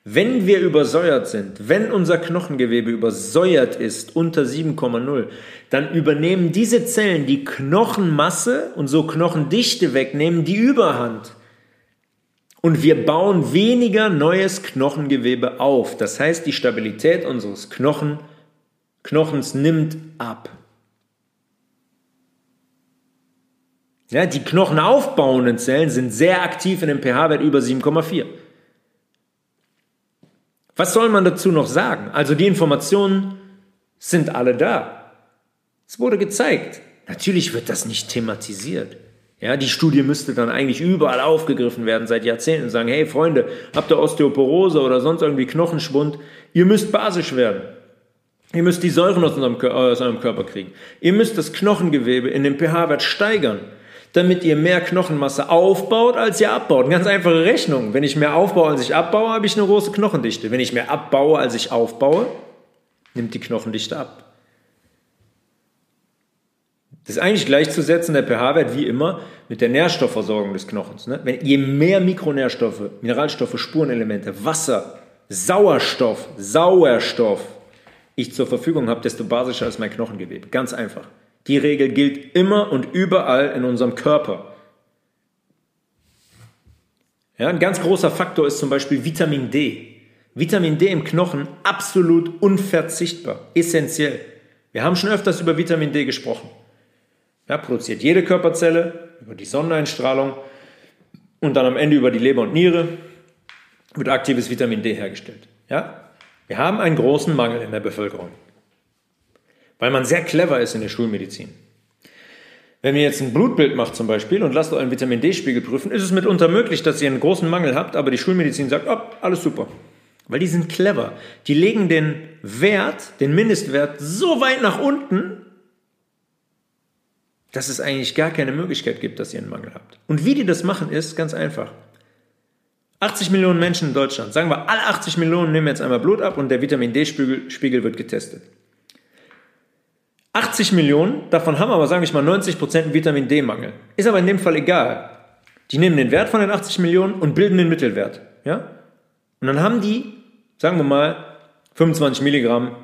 Wenn wir übersäuert sind, wenn unser Knochengewebe übersäuert ist unter 7,0, dann übernehmen diese Zellen die Knochenmasse und so Knochendichte wegnehmen die Überhand. Und wir bauen weniger neues Knochengewebe auf. Das heißt, die Stabilität unseres Knochen, Knochens nimmt ab. Ja, die knochenaufbauenden Zellen sind sehr aktiv in einem pH-Wert über 7,4. Was soll man dazu noch sagen? Also die Informationen sind alle da. Es wurde gezeigt. Natürlich wird das nicht thematisiert. Ja, die Studie müsste dann eigentlich überall aufgegriffen werden seit Jahrzehnten und sagen, hey Freunde, habt ihr Osteoporose oder sonst irgendwie Knochenschwund? Ihr müsst basisch werden. Ihr müsst die Säuren aus eurem, aus eurem Körper kriegen. Ihr müsst das Knochengewebe in dem pH-Wert steigern damit ihr mehr Knochenmasse aufbaut, als ihr abbaut. Eine ganz einfache Rechnung. Wenn ich mehr aufbaue, als ich abbaue, habe ich eine große Knochendichte. Wenn ich mehr abbaue, als ich aufbaue, nimmt die Knochendichte ab. Das ist eigentlich gleichzusetzen, der pH-Wert wie immer, mit der Nährstoffversorgung des Knochens. Ne? Wenn, je mehr Mikronährstoffe, Mineralstoffe, Spurenelemente, Wasser, Sauerstoff, Sauerstoff ich zur Verfügung habe, desto basischer ist mein Knochengewebe. Ganz einfach. Die Regel gilt immer und überall in unserem Körper. Ja, ein ganz großer Faktor ist zum Beispiel Vitamin D. Vitamin D im Knochen absolut unverzichtbar, essentiell. Wir haben schon öfters über Vitamin D gesprochen. Ja, produziert jede Körperzelle über die Sonneneinstrahlung und dann am Ende über die Leber und Niere wird aktives Vitamin D hergestellt. Ja? Wir haben einen großen Mangel in der Bevölkerung weil man sehr clever ist in der Schulmedizin. Wenn ihr jetzt ein Blutbild macht zum Beispiel und lasst euren Vitamin D-Spiegel prüfen, ist es mitunter möglich, dass ihr einen großen Mangel habt, aber die Schulmedizin sagt, oh, alles super. Weil die sind clever. Die legen den Wert, den Mindestwert so weit nach unten, dass es eigentlich gar keine Möglichkeit gibt, dass ihr einen Mangel habt. Und wie die das machen, ist ganz einfach. 80 Millionen Menschen in Deutschland, sagen wir, alle 80 Millionen nehmen jetzt einmal Blut ab und der Vitamin D-Spiegel wird getestet. 80 Millionen, davon haben aber, sagen wir mal, 90 Prozent Vitamin D-Mangel. Ist aber in dem Fall egal. Die nehmen den Wert von den 80 Millionen und bilden den Mittelwert. Ja? Und dann haben die, sagen wir mal, 25 Milligramm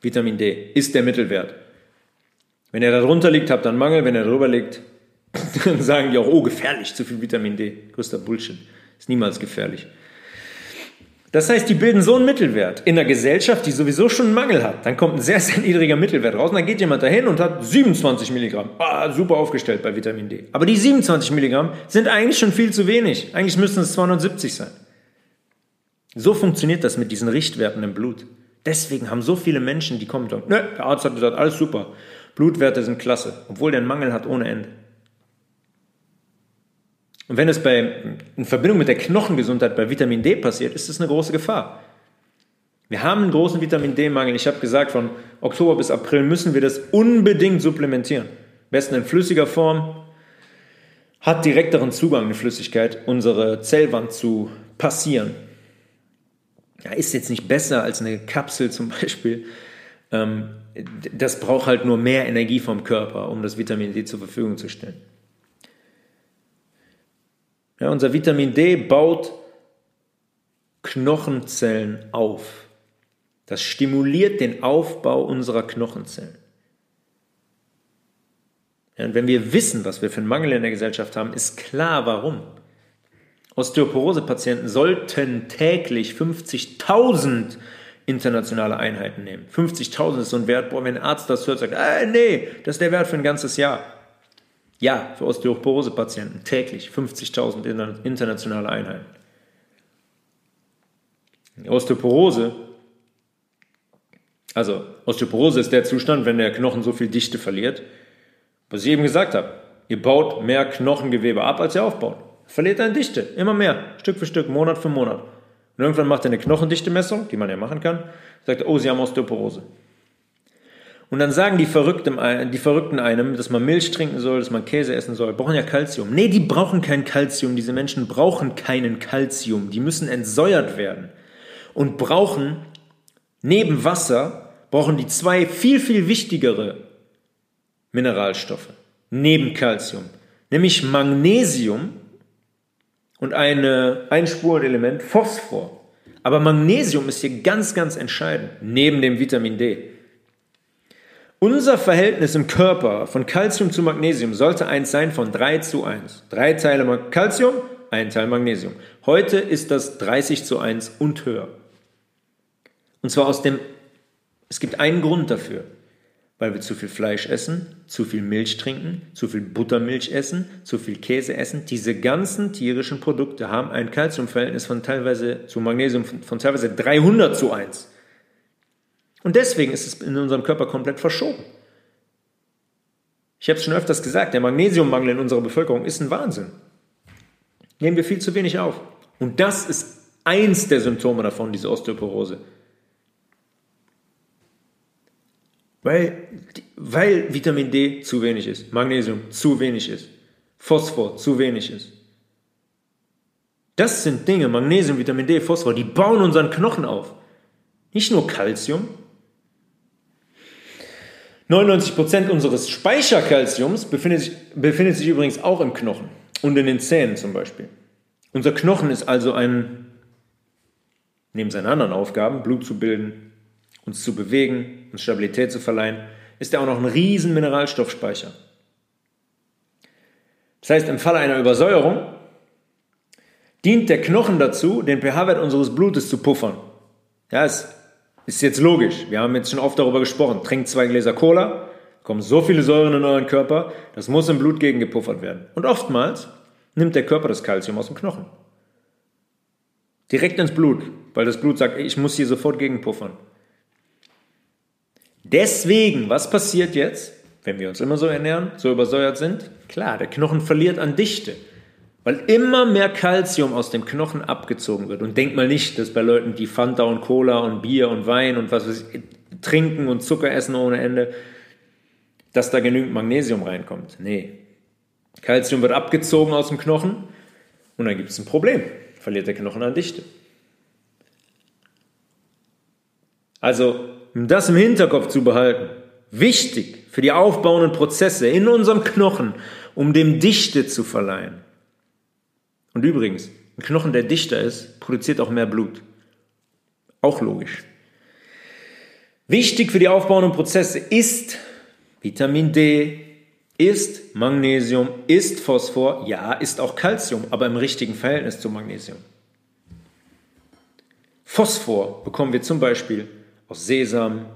Vitamin D ist der Mittelwert. Wenn er da drunter liegt, habt ihr einen Mangel. Wenn er drüber liegt, dann sagen die auch, oh, gefährlich, zu viel Vitamin D. Größter Bullshit. Ist niemals gefährlich. Das heißt, die bilden so einen Mittelwert in einer Gesellschaft, die sowieso schon einen Mangel hat. Dann kommt ein sehr, sehr niedriger Mittelwert raus und dann geht jemand dahin und hat 27 Milligramm. Ah, super aufgestellt bei Vitamin D. Aber die 27 Milligramm sind eigentlich schon viel zu wenig. Eigentlich müssten es 270 sein. So funktioniert das mit diesen Richtwerten im Blut. Deswegen haben so viele Menschen, die kommen und sagen, ne, der Arzt hat gesagt, alles super. Blutwerte sind klasse, obwohl der einen Mangel hat ohne Ende. Und wenn es bei, in Verbindung mit der Knochengesundheit bei Vitamin D passiert, ist es eine große Gefahr. Wir haben einen großen Vitamin D-Mangel. Ich habe gesagt, von Oktober bis April müssen wir das unbedingt supplementieren. Am besten in flüssiger Form. Hat direkteren Zugang, eine Flüssigkeit, unsere Zellwand zu passieren. Ja, ist jetzt nicht besser als eine Kapsel zum Beispiel. Ähm, das braucht halt nur mehr Energie vom Körper, um das Vitamin D zur Verfügung zu stellen. Ja, unser Vitamin D baut Knochenzellen auf. Das stimuliert den Aufbau unserer Knochenzellen. Ja, und wenn wir wissen, was wir für einen Mangel in der Gesellschaft haben, ist klar, warum. Osteoporose-Patienten sollten täglich 50.000 internationale Einheiten nehmen. 50.000 ist so ein Wert, boah, wenn ein Arzt das hört, sagt, äh, nee, das ist der Wert für ein ganzes Jahr. Ja, für Osteoporose-Patienten täglich 50.000 internationale Einheiten. Osteoporose, also Osteoporose ist der Zustand, wenn der Knochen so viel Dichte verliert, was ich eben gesagt habe. Ihr baut mehr Knochengewebe ab, als ihr aufbaut. Verliert eine Dichte, immer mehr, Stück für Stück, Monat für Monat. Und irgendwann macht er eine Knochendichte-Messung, die man ja machen kann, sagt, oh, Sie haben Osteoporose. Und dann sagen die Verrückten, die Verrückten einem, dass man Milch trinken soll, dass man Käse essen soll, brauchen ja Kalzium. Nee, die brauchen kein Kalzium. Diese Menschen brauchen keinen Kalzium. Die müssen entsäuert werden. Und brauchen neben Wasser, brauchen die zwei viel, viel wichtigere Mineralstoffe. Neben Kalzium. Nämlich Magnesium und eine, ein Spurenelement Phosphor. Aber Magnesium ist hier ganz, ganz entscheidend, neben dem Vitamin D. Unser Verhältnis im Körper von Calcium zu Magnesium sollte eins sein von 3 zu 1. Drei Teile Calcium, ein Teil Magnesium. Heute ist das 30 zu 1 und höher. Und zwar aus dem, es gibt einen Grund dafür, weil wir zu viel Fleisch essen, zu viel Milch trinken, zu viel Buttermilch essen, zu viel Käse essen. Diese ganzen tierischen Produkte haben ein Calciumverhältnis von teilweise zu Magnesium von, von teilweise 300 zu 1. Und deswegen ist es in unserem Körper komplett verschoben. Ich habe es schon öfters gesagt, der Magnesiummangel in unserer Bevölkerung ist ein Wahnsinn. Nehmen wir viel zu wenig auf. Und das ist eins der Symptome davon, diese Osteoporose. Weil, weil Vitamin D zu wenig ist, Magnesium zu wenig ist, Phosphor zu wenig ist. Das sind Dinge, Magnesium, Vitamin D, Phosphor, die bauen unseren Knochen auf. Nicht nur Calcium, 99% unseres Speicherkalziums befindet sich, befindet sich übrigens auch im Knochen und in den Zähnen zum Beispiel. Unser Knochen ist also ein, neben seinen anderen Aufgaben, Blut zu bilden, uns zu bewegen, uns Stabilität zu verleihen, ist er auch noch ein riesen Mineralstoffspeicher. Das heißt, im Falle einer Übersäuerung dient der Knochen dazu, den pH-Wert unseres Blutes zu puffern. Ja, es ist jetzt logisch. Wir haben jetzt schon oft darüber gesprochen. Trinkt zwei Gläser Cola, kommen so viele Säuren in euren Körper, das muss im Blut gegengepuffert werden. Und oftmals nimmt der Körper das Kalzium aus dem Knochen. Direkt ins Blut, weil das Blut sagt, ich muss hier sofort gegenpuffern. Deswegen, was passiert jetzt, wenn wir uns immer so ernähren, so übersäuert sind? Klar, der Knochen verliert an Dichte. Weil immer mehr Kalzium aus dem Knochen abgezogen wird. Und denk mal nicht, dass bei Leuten, die Fanta und Cola und Bier und Wein und was weiß ich, trinken und Zucker essen ohne Ende, dass da genügend Magnesium reinkommt. Nee. Kalzium wird abgezogen aus dem Knochen und dann gibt es ein Problem. Verliert der Knochen an Dichte. Also, um das im Hinterkopf zu behalten, wichtig für die aufbauenden Prozesse in unserem Knochen, um dem Dichte zu verleihen und übrigens, ein Knochen, der dichter ist, produziert auch mehr Blut. Auch logisch. Wichtig für die aufbauenden Prozesse ist Vitamin D, ist Magnesium, ist Phosphor, ja, ist auch Calcium, aber im richtigen Verhältnis zu Magnesium. Phosphor bekommen wir zum Beispiel aus Sesam,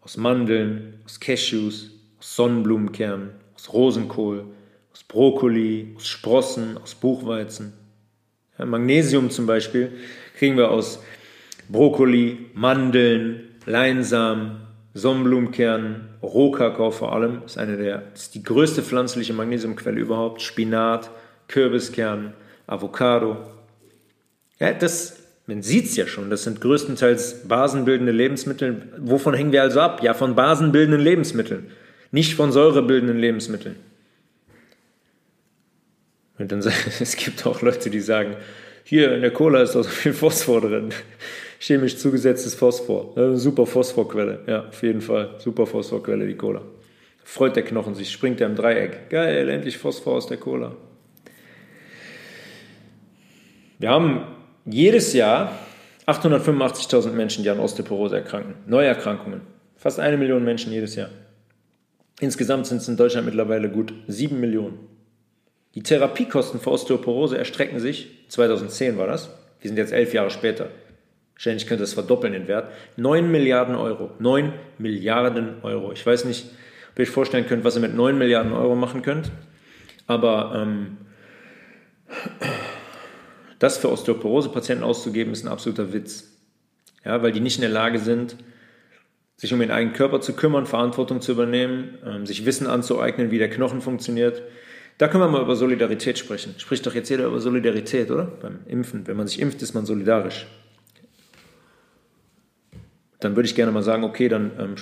aus Mandeln, aus Cashews, aus Sonnenblumenkernen, aus Rosenkohl, aus Brokkoli, aus Sprossen, aus Buchweizen. Ja, Magnesium zum Beispiel kriegen wir aus Brokkoli, Mandeln, Leinsamen, Sonnenblumenkernen, Rohkakao vor allem, ist eine der, ist die größte pflanzliche Magnesiumquelle überhaupt, Spinat, Kürbiskern, Avocado. Ja, das, man sieht es ja schon, das sind größtenteils basenbildende Lebensmittel. Wovon hängen wir also ab? Ja, von basenbildenden Lebensmitteln, nicht von säurebildenden Lebensmitteln. Und dann es gibt auch Leute, die sagen, hier in der Cola ist doch so viel Phosphor drin. Chemisch zugesetztes Phosphor. Super Phosphorquelle. Ja, auf jeden Fall. Super Phosphorquelle, die Cola. Freut der Knochen sich, springt er im Dreieck. Geil, endlich Phosphor aus der Cola. Wir haben jedes Jahr 885.000 Menschen, die an Osteoporose erkranken. Neuerkrankungen. Fast eine Million Menschen jedes Jahr. Insgesamt sind es in Deutschland mittlerweile gut sieben Millionen. Die Therapiekosten für Osteoporose erstrecken sich, 2010 war das, wir sind jetzt elf Jahre später, Wahrscheinlich könnte das verdoppeln den Wert. 9 Milliarden Euro. 9 Milliarden Euro. Ich weiß nicht, ob ihr euch vorstellen könnt, was ihr mit 9 Milliarden Euro machen könnt. Aber ähm, das für Osteoporose-Patienten auszugeben, ist ein absoluter Witz. Ja, weil die nicht in der Lage sind, sich um ihren eigenen Körper zu kümmern, Verantwortung zu übernehmen, ähm, sich Wissen anzueignen, wie der Knochen funktioniert. Da können wir mal über Solidarität sprechen. Spricht doch jetzt jeder über Solidarität, oder? Beim Impfen. Wenn man sich impft, ist man solidarisch. Dann würde ich gerne mal sagen, okay, dann ähm,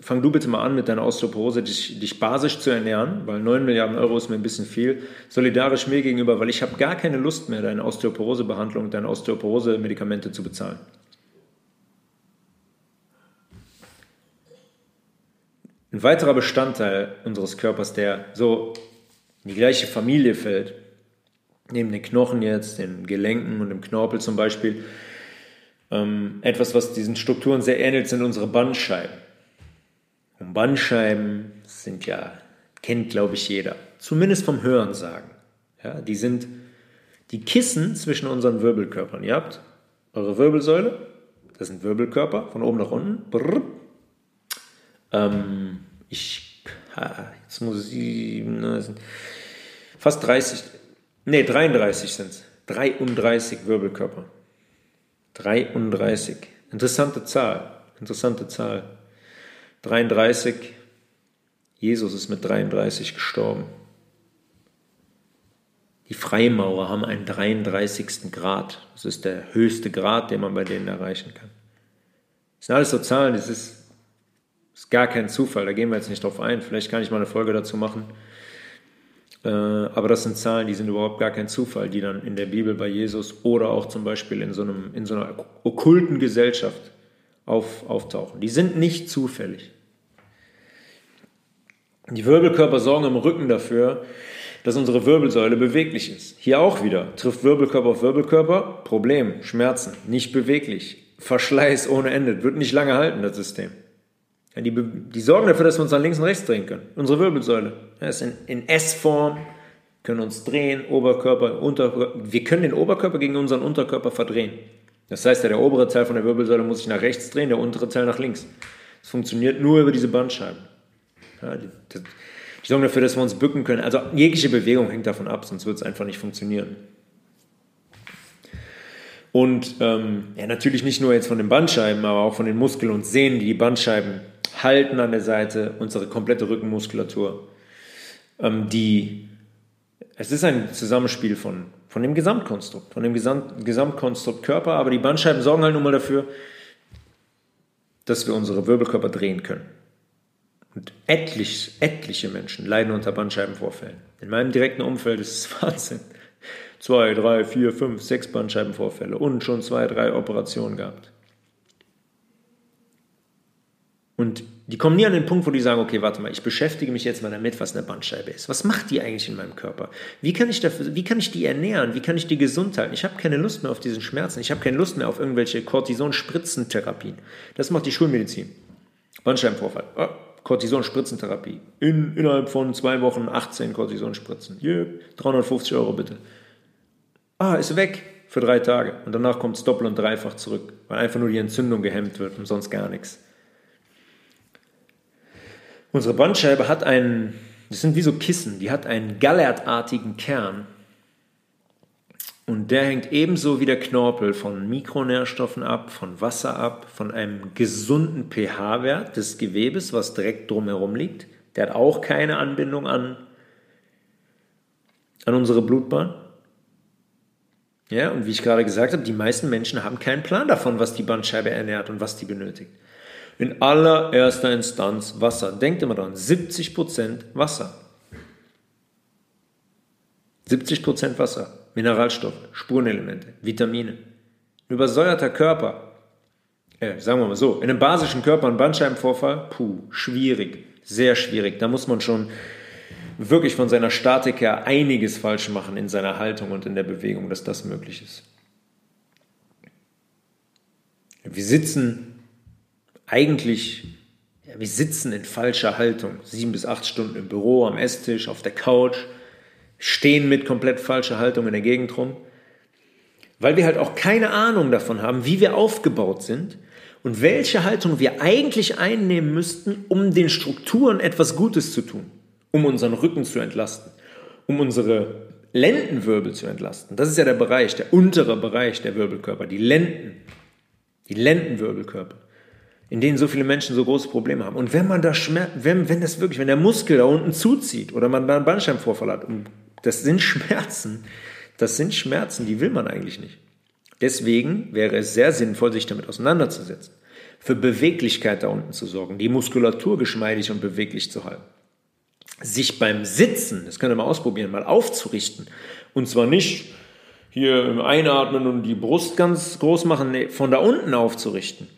fang du bitte mal an mit deiner Osteoporose, dich, dich basisch zu ernähren, weil 9 Milliarden Euro ist mir ein bisschen viel. Solidarisch mir gegenüber, weil ich habe gar keine Lust mehr, deine Osteoporose-Behandlung, deine Osteoporose-Medikamente zu bezahlen. Ein weiterer Bestandteil unseres Körpers, der so in die gleiche Familie fällt, neben den Knochen jetzt, den Gelenken und dem Knorpel zum Beispiel, ähm, etwas, was diesen Strukturen sehr ähnelt, sind unsere Bandscheiben. Und Bandscheiben sind ja, kennt glaube ich jeder, zumindest vom Hören sagen. Ja, die sind die Kissen zwischen unseren Wirbelkörpern. Ihr habt eure Wirbelsäule, das sind Wirbelkörper von oben nach unten. Ähm, ich, jetzt muss ich, fast 30, nee, 33 sind es. 33 Wirbelkörper. 33. Interessante Zahl. Interessante Zahl. 33. Jesus ist mit 33 gestorben. Die Freimaurer haben einen 33. Grad. Das ist der höchste Grad, den man bei denen erreichen kann. Das sind alles so Zahlen, das ist ist gar kein Zufall, da gehen wir jetzt nicht drauf ein. Vielleicht kann ich mal eine Folge dazu machen. Äh, aber das sind Zahlen, die sind überhaupt gar kein Zufall, die dann in der Bibel bei Jesus oder auch zum Beispiel in so, einem, in so einer okkulten Gesellschaft auf, auftauchen. Die sind nicht zufällig. Die Wirbelkörper sorgen im Rücken dafür, dass unsere Wirbelsäule beweglich ist. Hier auch wieder. Trifft Wirbelkörper auf Wirbelkörper, Problem, Schmerzen, nicht beweglich. Verschleiß ohne Ende, wird nicht lange halten, das System. Ja, die, die sorgen dafür, dass wir uns nach links und rechts drehen können. Unsere Wirbelsäule ja, ist in, in S-Form, können uns drehen, Oberkörper, Unterkörper. Wir können den Oberkörper gegen unseren Unterkörper verdrehen. Das heißt, ja, der obere Teil von der Wirbelsäule muss sich nach rechts drehen, der untere Teil nach links. Das funktioniert nur über diese Bandscheiben. Ja, die, die, die sorgen dafür, dass wir uns bücken können. Also jegliche Bewegung hängt davon ab, sonst wird es einfach nicht funktionieren. Und ähm, ja, natürlich nicht nur jetzt von den Bandscheiben, aber auch von den Muskeln und Sehnen, die die Bandscheiben halten an der Seite, unsere komplette Rückenmuskulatur. Ähm, die, es ist ein Zusammenspiel von, von dem Gesamtkonstrukt, von dem Gesamt, Gesamtkonstrukt Körper, aber die Bandscheiben sorgen halt nun mal dafür, dass wir unsere Wirbelkörper drehen können. Und etlich, etliche Menschen leiden unter Bandscheibenvorfällen. In meinem direkten Umfeld ist es Wahnsinn. Zwei, drei, vier, fünf, sechs Bandscheibenvorfälle und schon zwei, drei Operationen gehabt. Und die kommen nie an den Punkt, wo die sagen, okay, warte mal, ich beschäftige mich jetzt mal damit, was eine Bandscheibe ist. Was macht die eigentlich in meinem Körper? Wie kann ich, dafür, wie kann ich die ernähren? Wie kann ich die gesund halten? Ich habe keine Lust mehr auf diesen Schmerzen. Ich habe keine Lust mehr auf irgendwelche Cortison-Spritzentherapien. Das macht die Schulmedizin. Bandscheibenvorfall. Oh, Cortison-Spritzentherapie. In, innerhalb von zwei Wochen 18 Cortison-Spritzen. Yeah, 350 Euro bitte. Ah, ist weg für drei Tage. Und danach kommt es doppelt und dreifach zurück, weil einfach nur die Entzündung gehemmt wird und sonst gar nichts. Unsere Bandscheibe hat einen, das sind wie so Kissen, die hat einen gallertartigen Kern. Und der hängt ebenso wie der Knorpel von Mikronährstoffen ab, von Wasser ab, von einem gesunden pH-Wert des Gewebes, was direkt drumherum liegt. Der hat auch keine Anbindung an, an unsere Blutbahn. Ja, und wie ich gerade gesagt habe, die meisten Menschen haben keinen Plan davon, was die Bandscheibe ernährt und was die benötigt. In allererster Instanz Wasser. Denkt immer daran, 70% Wasser. 70% Wasser, Mineralstoffe, Spurenelemente, Vitamine. Ein übersäuerter Körper, äh, sagen wir mal so, in einem basischen Körper ein Bandscheibenvorfall, puh, schwierig, sehr schwierig. Da muss man schon wirklich von seiner Statik her einiges falsch machen in seiner Haltung und in der Bewegung, dass das möglich ist. Wir sitzen eigentlich, ja, wir sitzen in falscher Haltung, sieben bis acht Stunden im Büro, am Esstisch, auf der Couch, stehen mit komplett falscher Haltung in der Gegend rum, weil wir halt auch keine Ahnung davon haben, wie wir aufgebaut sind und welche Haltung wir eigentlich einnehmen müssten, um den Strukturen etwas Gutes zu tun, um unseren Rücken zu entlasten, um unsere Lendenwirbel zu entlasten. Das ist ja der Bereich, der untere Bereich der Wirbelkörper, die Lenden, die Lendenwirbelkörper, in denen so viele Menschen so große Probleme haben. Und wenn man da Schmerz, wenn, wenn das wirklich, wenn der Muskel da unten zuzieht oder man da einen Bandscheibenvorfall hat, das sind Schmerzen, das sind Schmerzen, die will man eigentlich nicht. Deswegen wäre es sehr sinnvoll, sich damit auseinanderzusetzen, für Beweglichkeit da unten zu sorgen, die Muskulatur geschmeidig und beweglich zu halten. Sich beim Sitzen, das könnt ihr mal ausprobieren, mal aufzurichten. Und zwar nicht hier im Einatmen und die Brust ganz groß machen, nee, von da unten aufzurichten.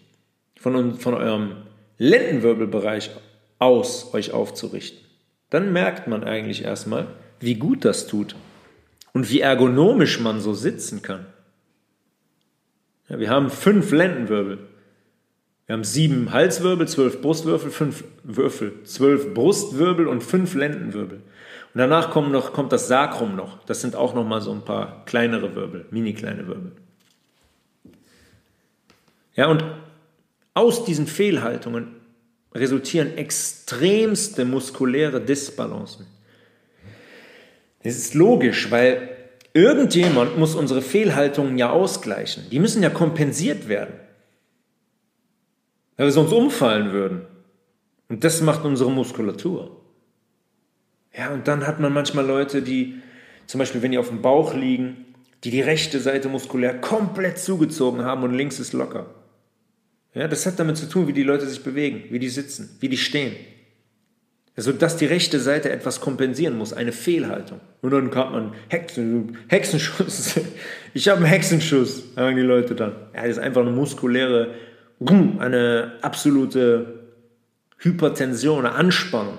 Von, von eurem Lendenwirbelbereich aus euch aufzurichten. Dann merkt man eigentlich erstmal, wie gut das tut und wie ergonomisch man so sitzen kann. Ja, wir haben fünf Lendenwirbel. Wir haben sieben Halswirbel, zwölf Brustwürfel, fünf Würfel, zwölf Brustwirbel und fünf Lendenwirbel. Und danach kommt, noch, kommt das Sakrum noch. Das sind auch noch mal so ein paar kleinere Wirbel, mini kleine Wirbel. Ja, und aus diesen Fehlhaltungen resultieren extremste muskuläre Disbalancen. Das ist logisch, weil Irgendjemand muss unsere Fehlhaltungen ja ausgleichen. Die müssen ja kompensiert werden. Weil wir sonst umfallen würden. Und das macht unsere Muskulatur. Ja, und dann hat man manchmal Leute, die, zum Beispiel, wenn die auf dem Bauch liegen, die die rechte Seite muskulär komplett zugezogen haben und links ist locker. Ja, das hat damit zu tun, wie die Leute sich bewegen, wie die sitzen, wie die stehen. Also, dass die rechte Seite etwas kompensieren muss, eine Fehlhaltung. Und dann kann man Hexen, Hexenschuss. Ich habe einen Hexenschuss, sagen die Leute dann. Ja, das ist einfach eine muskuläre, eine absolute Hypertension, eine Anspannung,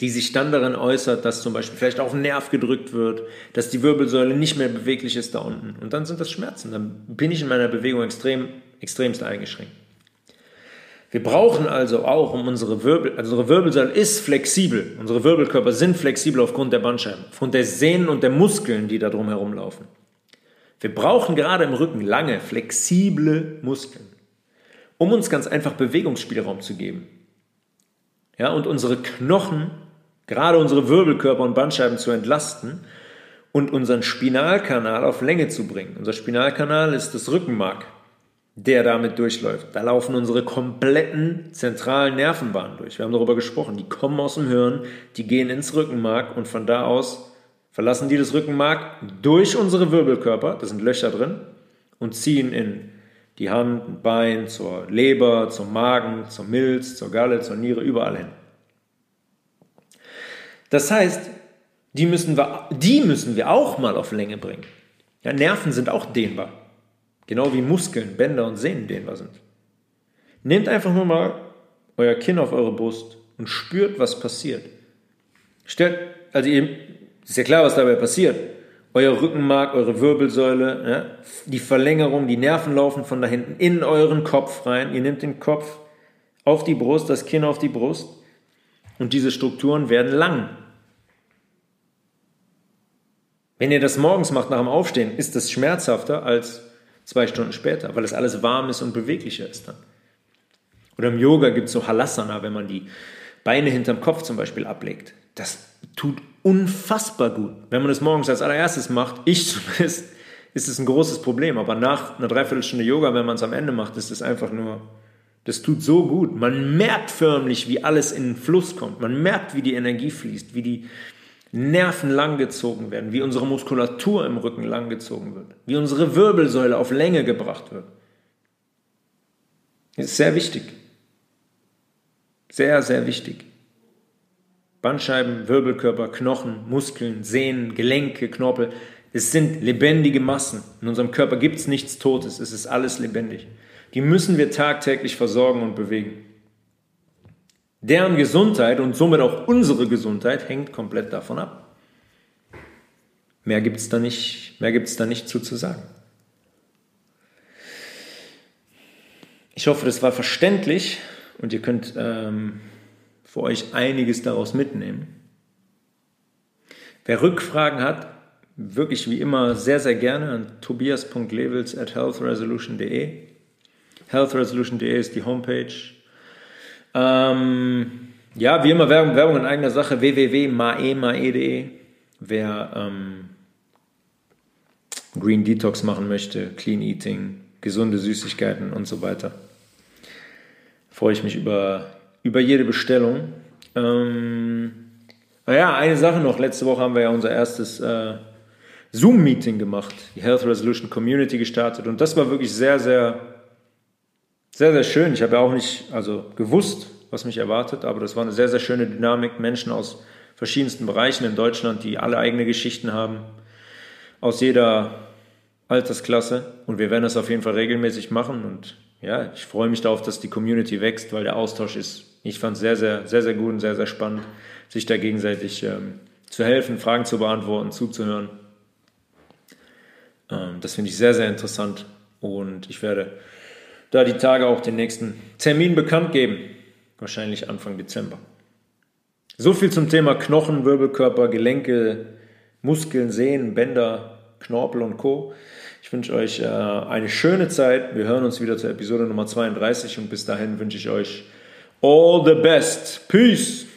die sich dann darin äußert, dass zum Beispiel vielleicht auf den Nerv gedrückt wird, dass die Wirbelsäule nicht mehr beweglich ist da unten. Und dann sind das Schmerzen. Dann bin ich in meiner Bewegung extrem, extremst eingeschränkt. Wir brauchen also auch, um unsere Wirbel, also unsere Wirbelsäule ist flexibel. Unsere Wirbelkörper sind flexibel aufgrund der Bandscheiben, aufgrund der Sehnen und der Muskeln, die da drum herum laufen. Wir brauchen gerade im Rücken lange, flexible Muskeln, um uns ganz einfach Bewegungsspielraum zu geben. Ja, und unsere Knochen, gerade unsere Wirbelkörper und Bandscheiben zu entlasten und unseren Spinalkanal auf Länge zu bringen. Unser Spinalkanal ist das Rückenmark der damit durchläuft. Da laufen unsere kompletten zentralen Nervenbahnen durch. Wir haben darüber gesprochen. Die kommen aus dem Hirn, die gehen ins Rückenmark und von da aus verlassen die das Rückenmark durch unsere Wirbelkörper, da sind Löcher drin, und ziehen in die Hand, Bein, zur Leber, zum Magen, zur Milz, zur Galle, zur Niere, überall hin. Das heißt, die müssen wir, die müssen wir auch mal auf Länge bringen. Ja, Nerven sind auch dehnbar. Genau wie Muskeln, Bänder und Sehnen dehnbar sind. Nehmt einfach nur mal euer Kinn auf eure Brust und spürt, was passiert. Stellt, also ihr, ist ja klar, was dabei passiert. Euer Rückenmark, eure Wirbelsäule, ja, die Verlängerung, die Nerven laufen von da hinten in euren Kopf rein. Ihr nehmt den Kopf auf die Brust, das Kinn auf die Brust und diese Strukturen werden lang. Wenn ihr das morgens macht nach dem Aufstehen, ist das schmerzhafter als zwei Stunden später, weil es alles warm ist und beweglicher ist dann. Oder im Yoga gibt es so Halasana, wenn man die Beine hinterm Kopf zum Beispiel ablegt. Das tut unfassbar gut. Wenn man das morgens als allererstes macht, ich zumindest, ist es ein großes Problem. Aber nach einer Dreiviertelstunde Yoga, wenn man es am Ende macht, ist es einfach nur, das tut so gut. Man merkt förmlich, wie alles in den Fluss kommt. Man merkt, wie die Energie fließt, wie die, Nerven langgezogen werden, wie unsere Muskulatur im Rücken langgezogen wird, wie unsere Wirbelsäule auf Länge gebracht wird. Das ist sehr wichtig. Sehr, sehr wichtig. Bandscheiben, Wirbelkörper, Knochen, Muskeln, Sehnen, Gelenke, Knorpel, es sind lebendige Massen. In unserem Körper gibt es nichts Totes, es ist alles lebendig. Die müssen wir tagtäglich versorgen und bewegen. Deren Gesundheit und somit auch unsere Gesundheit hängt komplett davon ab. Mehr gibt es da, nicht, mehr gibt's da nicht zu, zu sagen. Ich hoffe, das war verständlich und ihr könnt ähm, für euch einiges daraus mitnehmen. Wer Rückfragen hat, wirklich wie immer sehr, sehr gerne an tobias.levels at healthresolution.de. Healthresolution.de ist die Homepage. Ähm, ja, wie immer Werbung, Werbung in eigener Sache, www.mae.de. Wer ähm, Green Detox machen möchte, Clean Eating, gesunde Süßigkeiten und so weiter. Freue ich mich über, über jede Bestellung. Ähm, naja, eine Sache noch. Letzte Woche haben wir ja unser erstes äh, Zoom-Meeting gemacht, die Health Resolution Community gestartet und das war wirklich sehr, sehr, sehr, sehr schön. Ich habe ja auch nicht also gewusst, was mich erwartet, aber das war eine sehr, sehr schöne Dynamik. Menschen aus verschiedensten Bereichen in Deutschland, die alle eigene Geschichten haben, aus jeder Altersklasse und wir werden das auf jeden Fall regelmäßig machen und ja, ich freue mich darauf, dass die Community wächst, weil der Austausch ist, ich fand es sehr, sehr, sehr, sehr gut und sehr, sehr spannend, sich da gegenseitig ähm, zu helfen, Fragen zu beantworten, zuzuhören. Ähm, das finde ich sehr, sehr interessant und ich werde da die Tage auch den nächsten Termin bekannt geben, wahrscheinlich Anfang Dezember. So viel zum Thema Knochen, Wirbelkörper, Gelenke, Muskeln, Sehnen, Bänder, Knorpel und Co. Ich wünsche euch äh, eine schöne Zeit. Wir hören uns wieder zur Episode Nummer 32 und bis dahin wünsche ich euch all the best. Peace!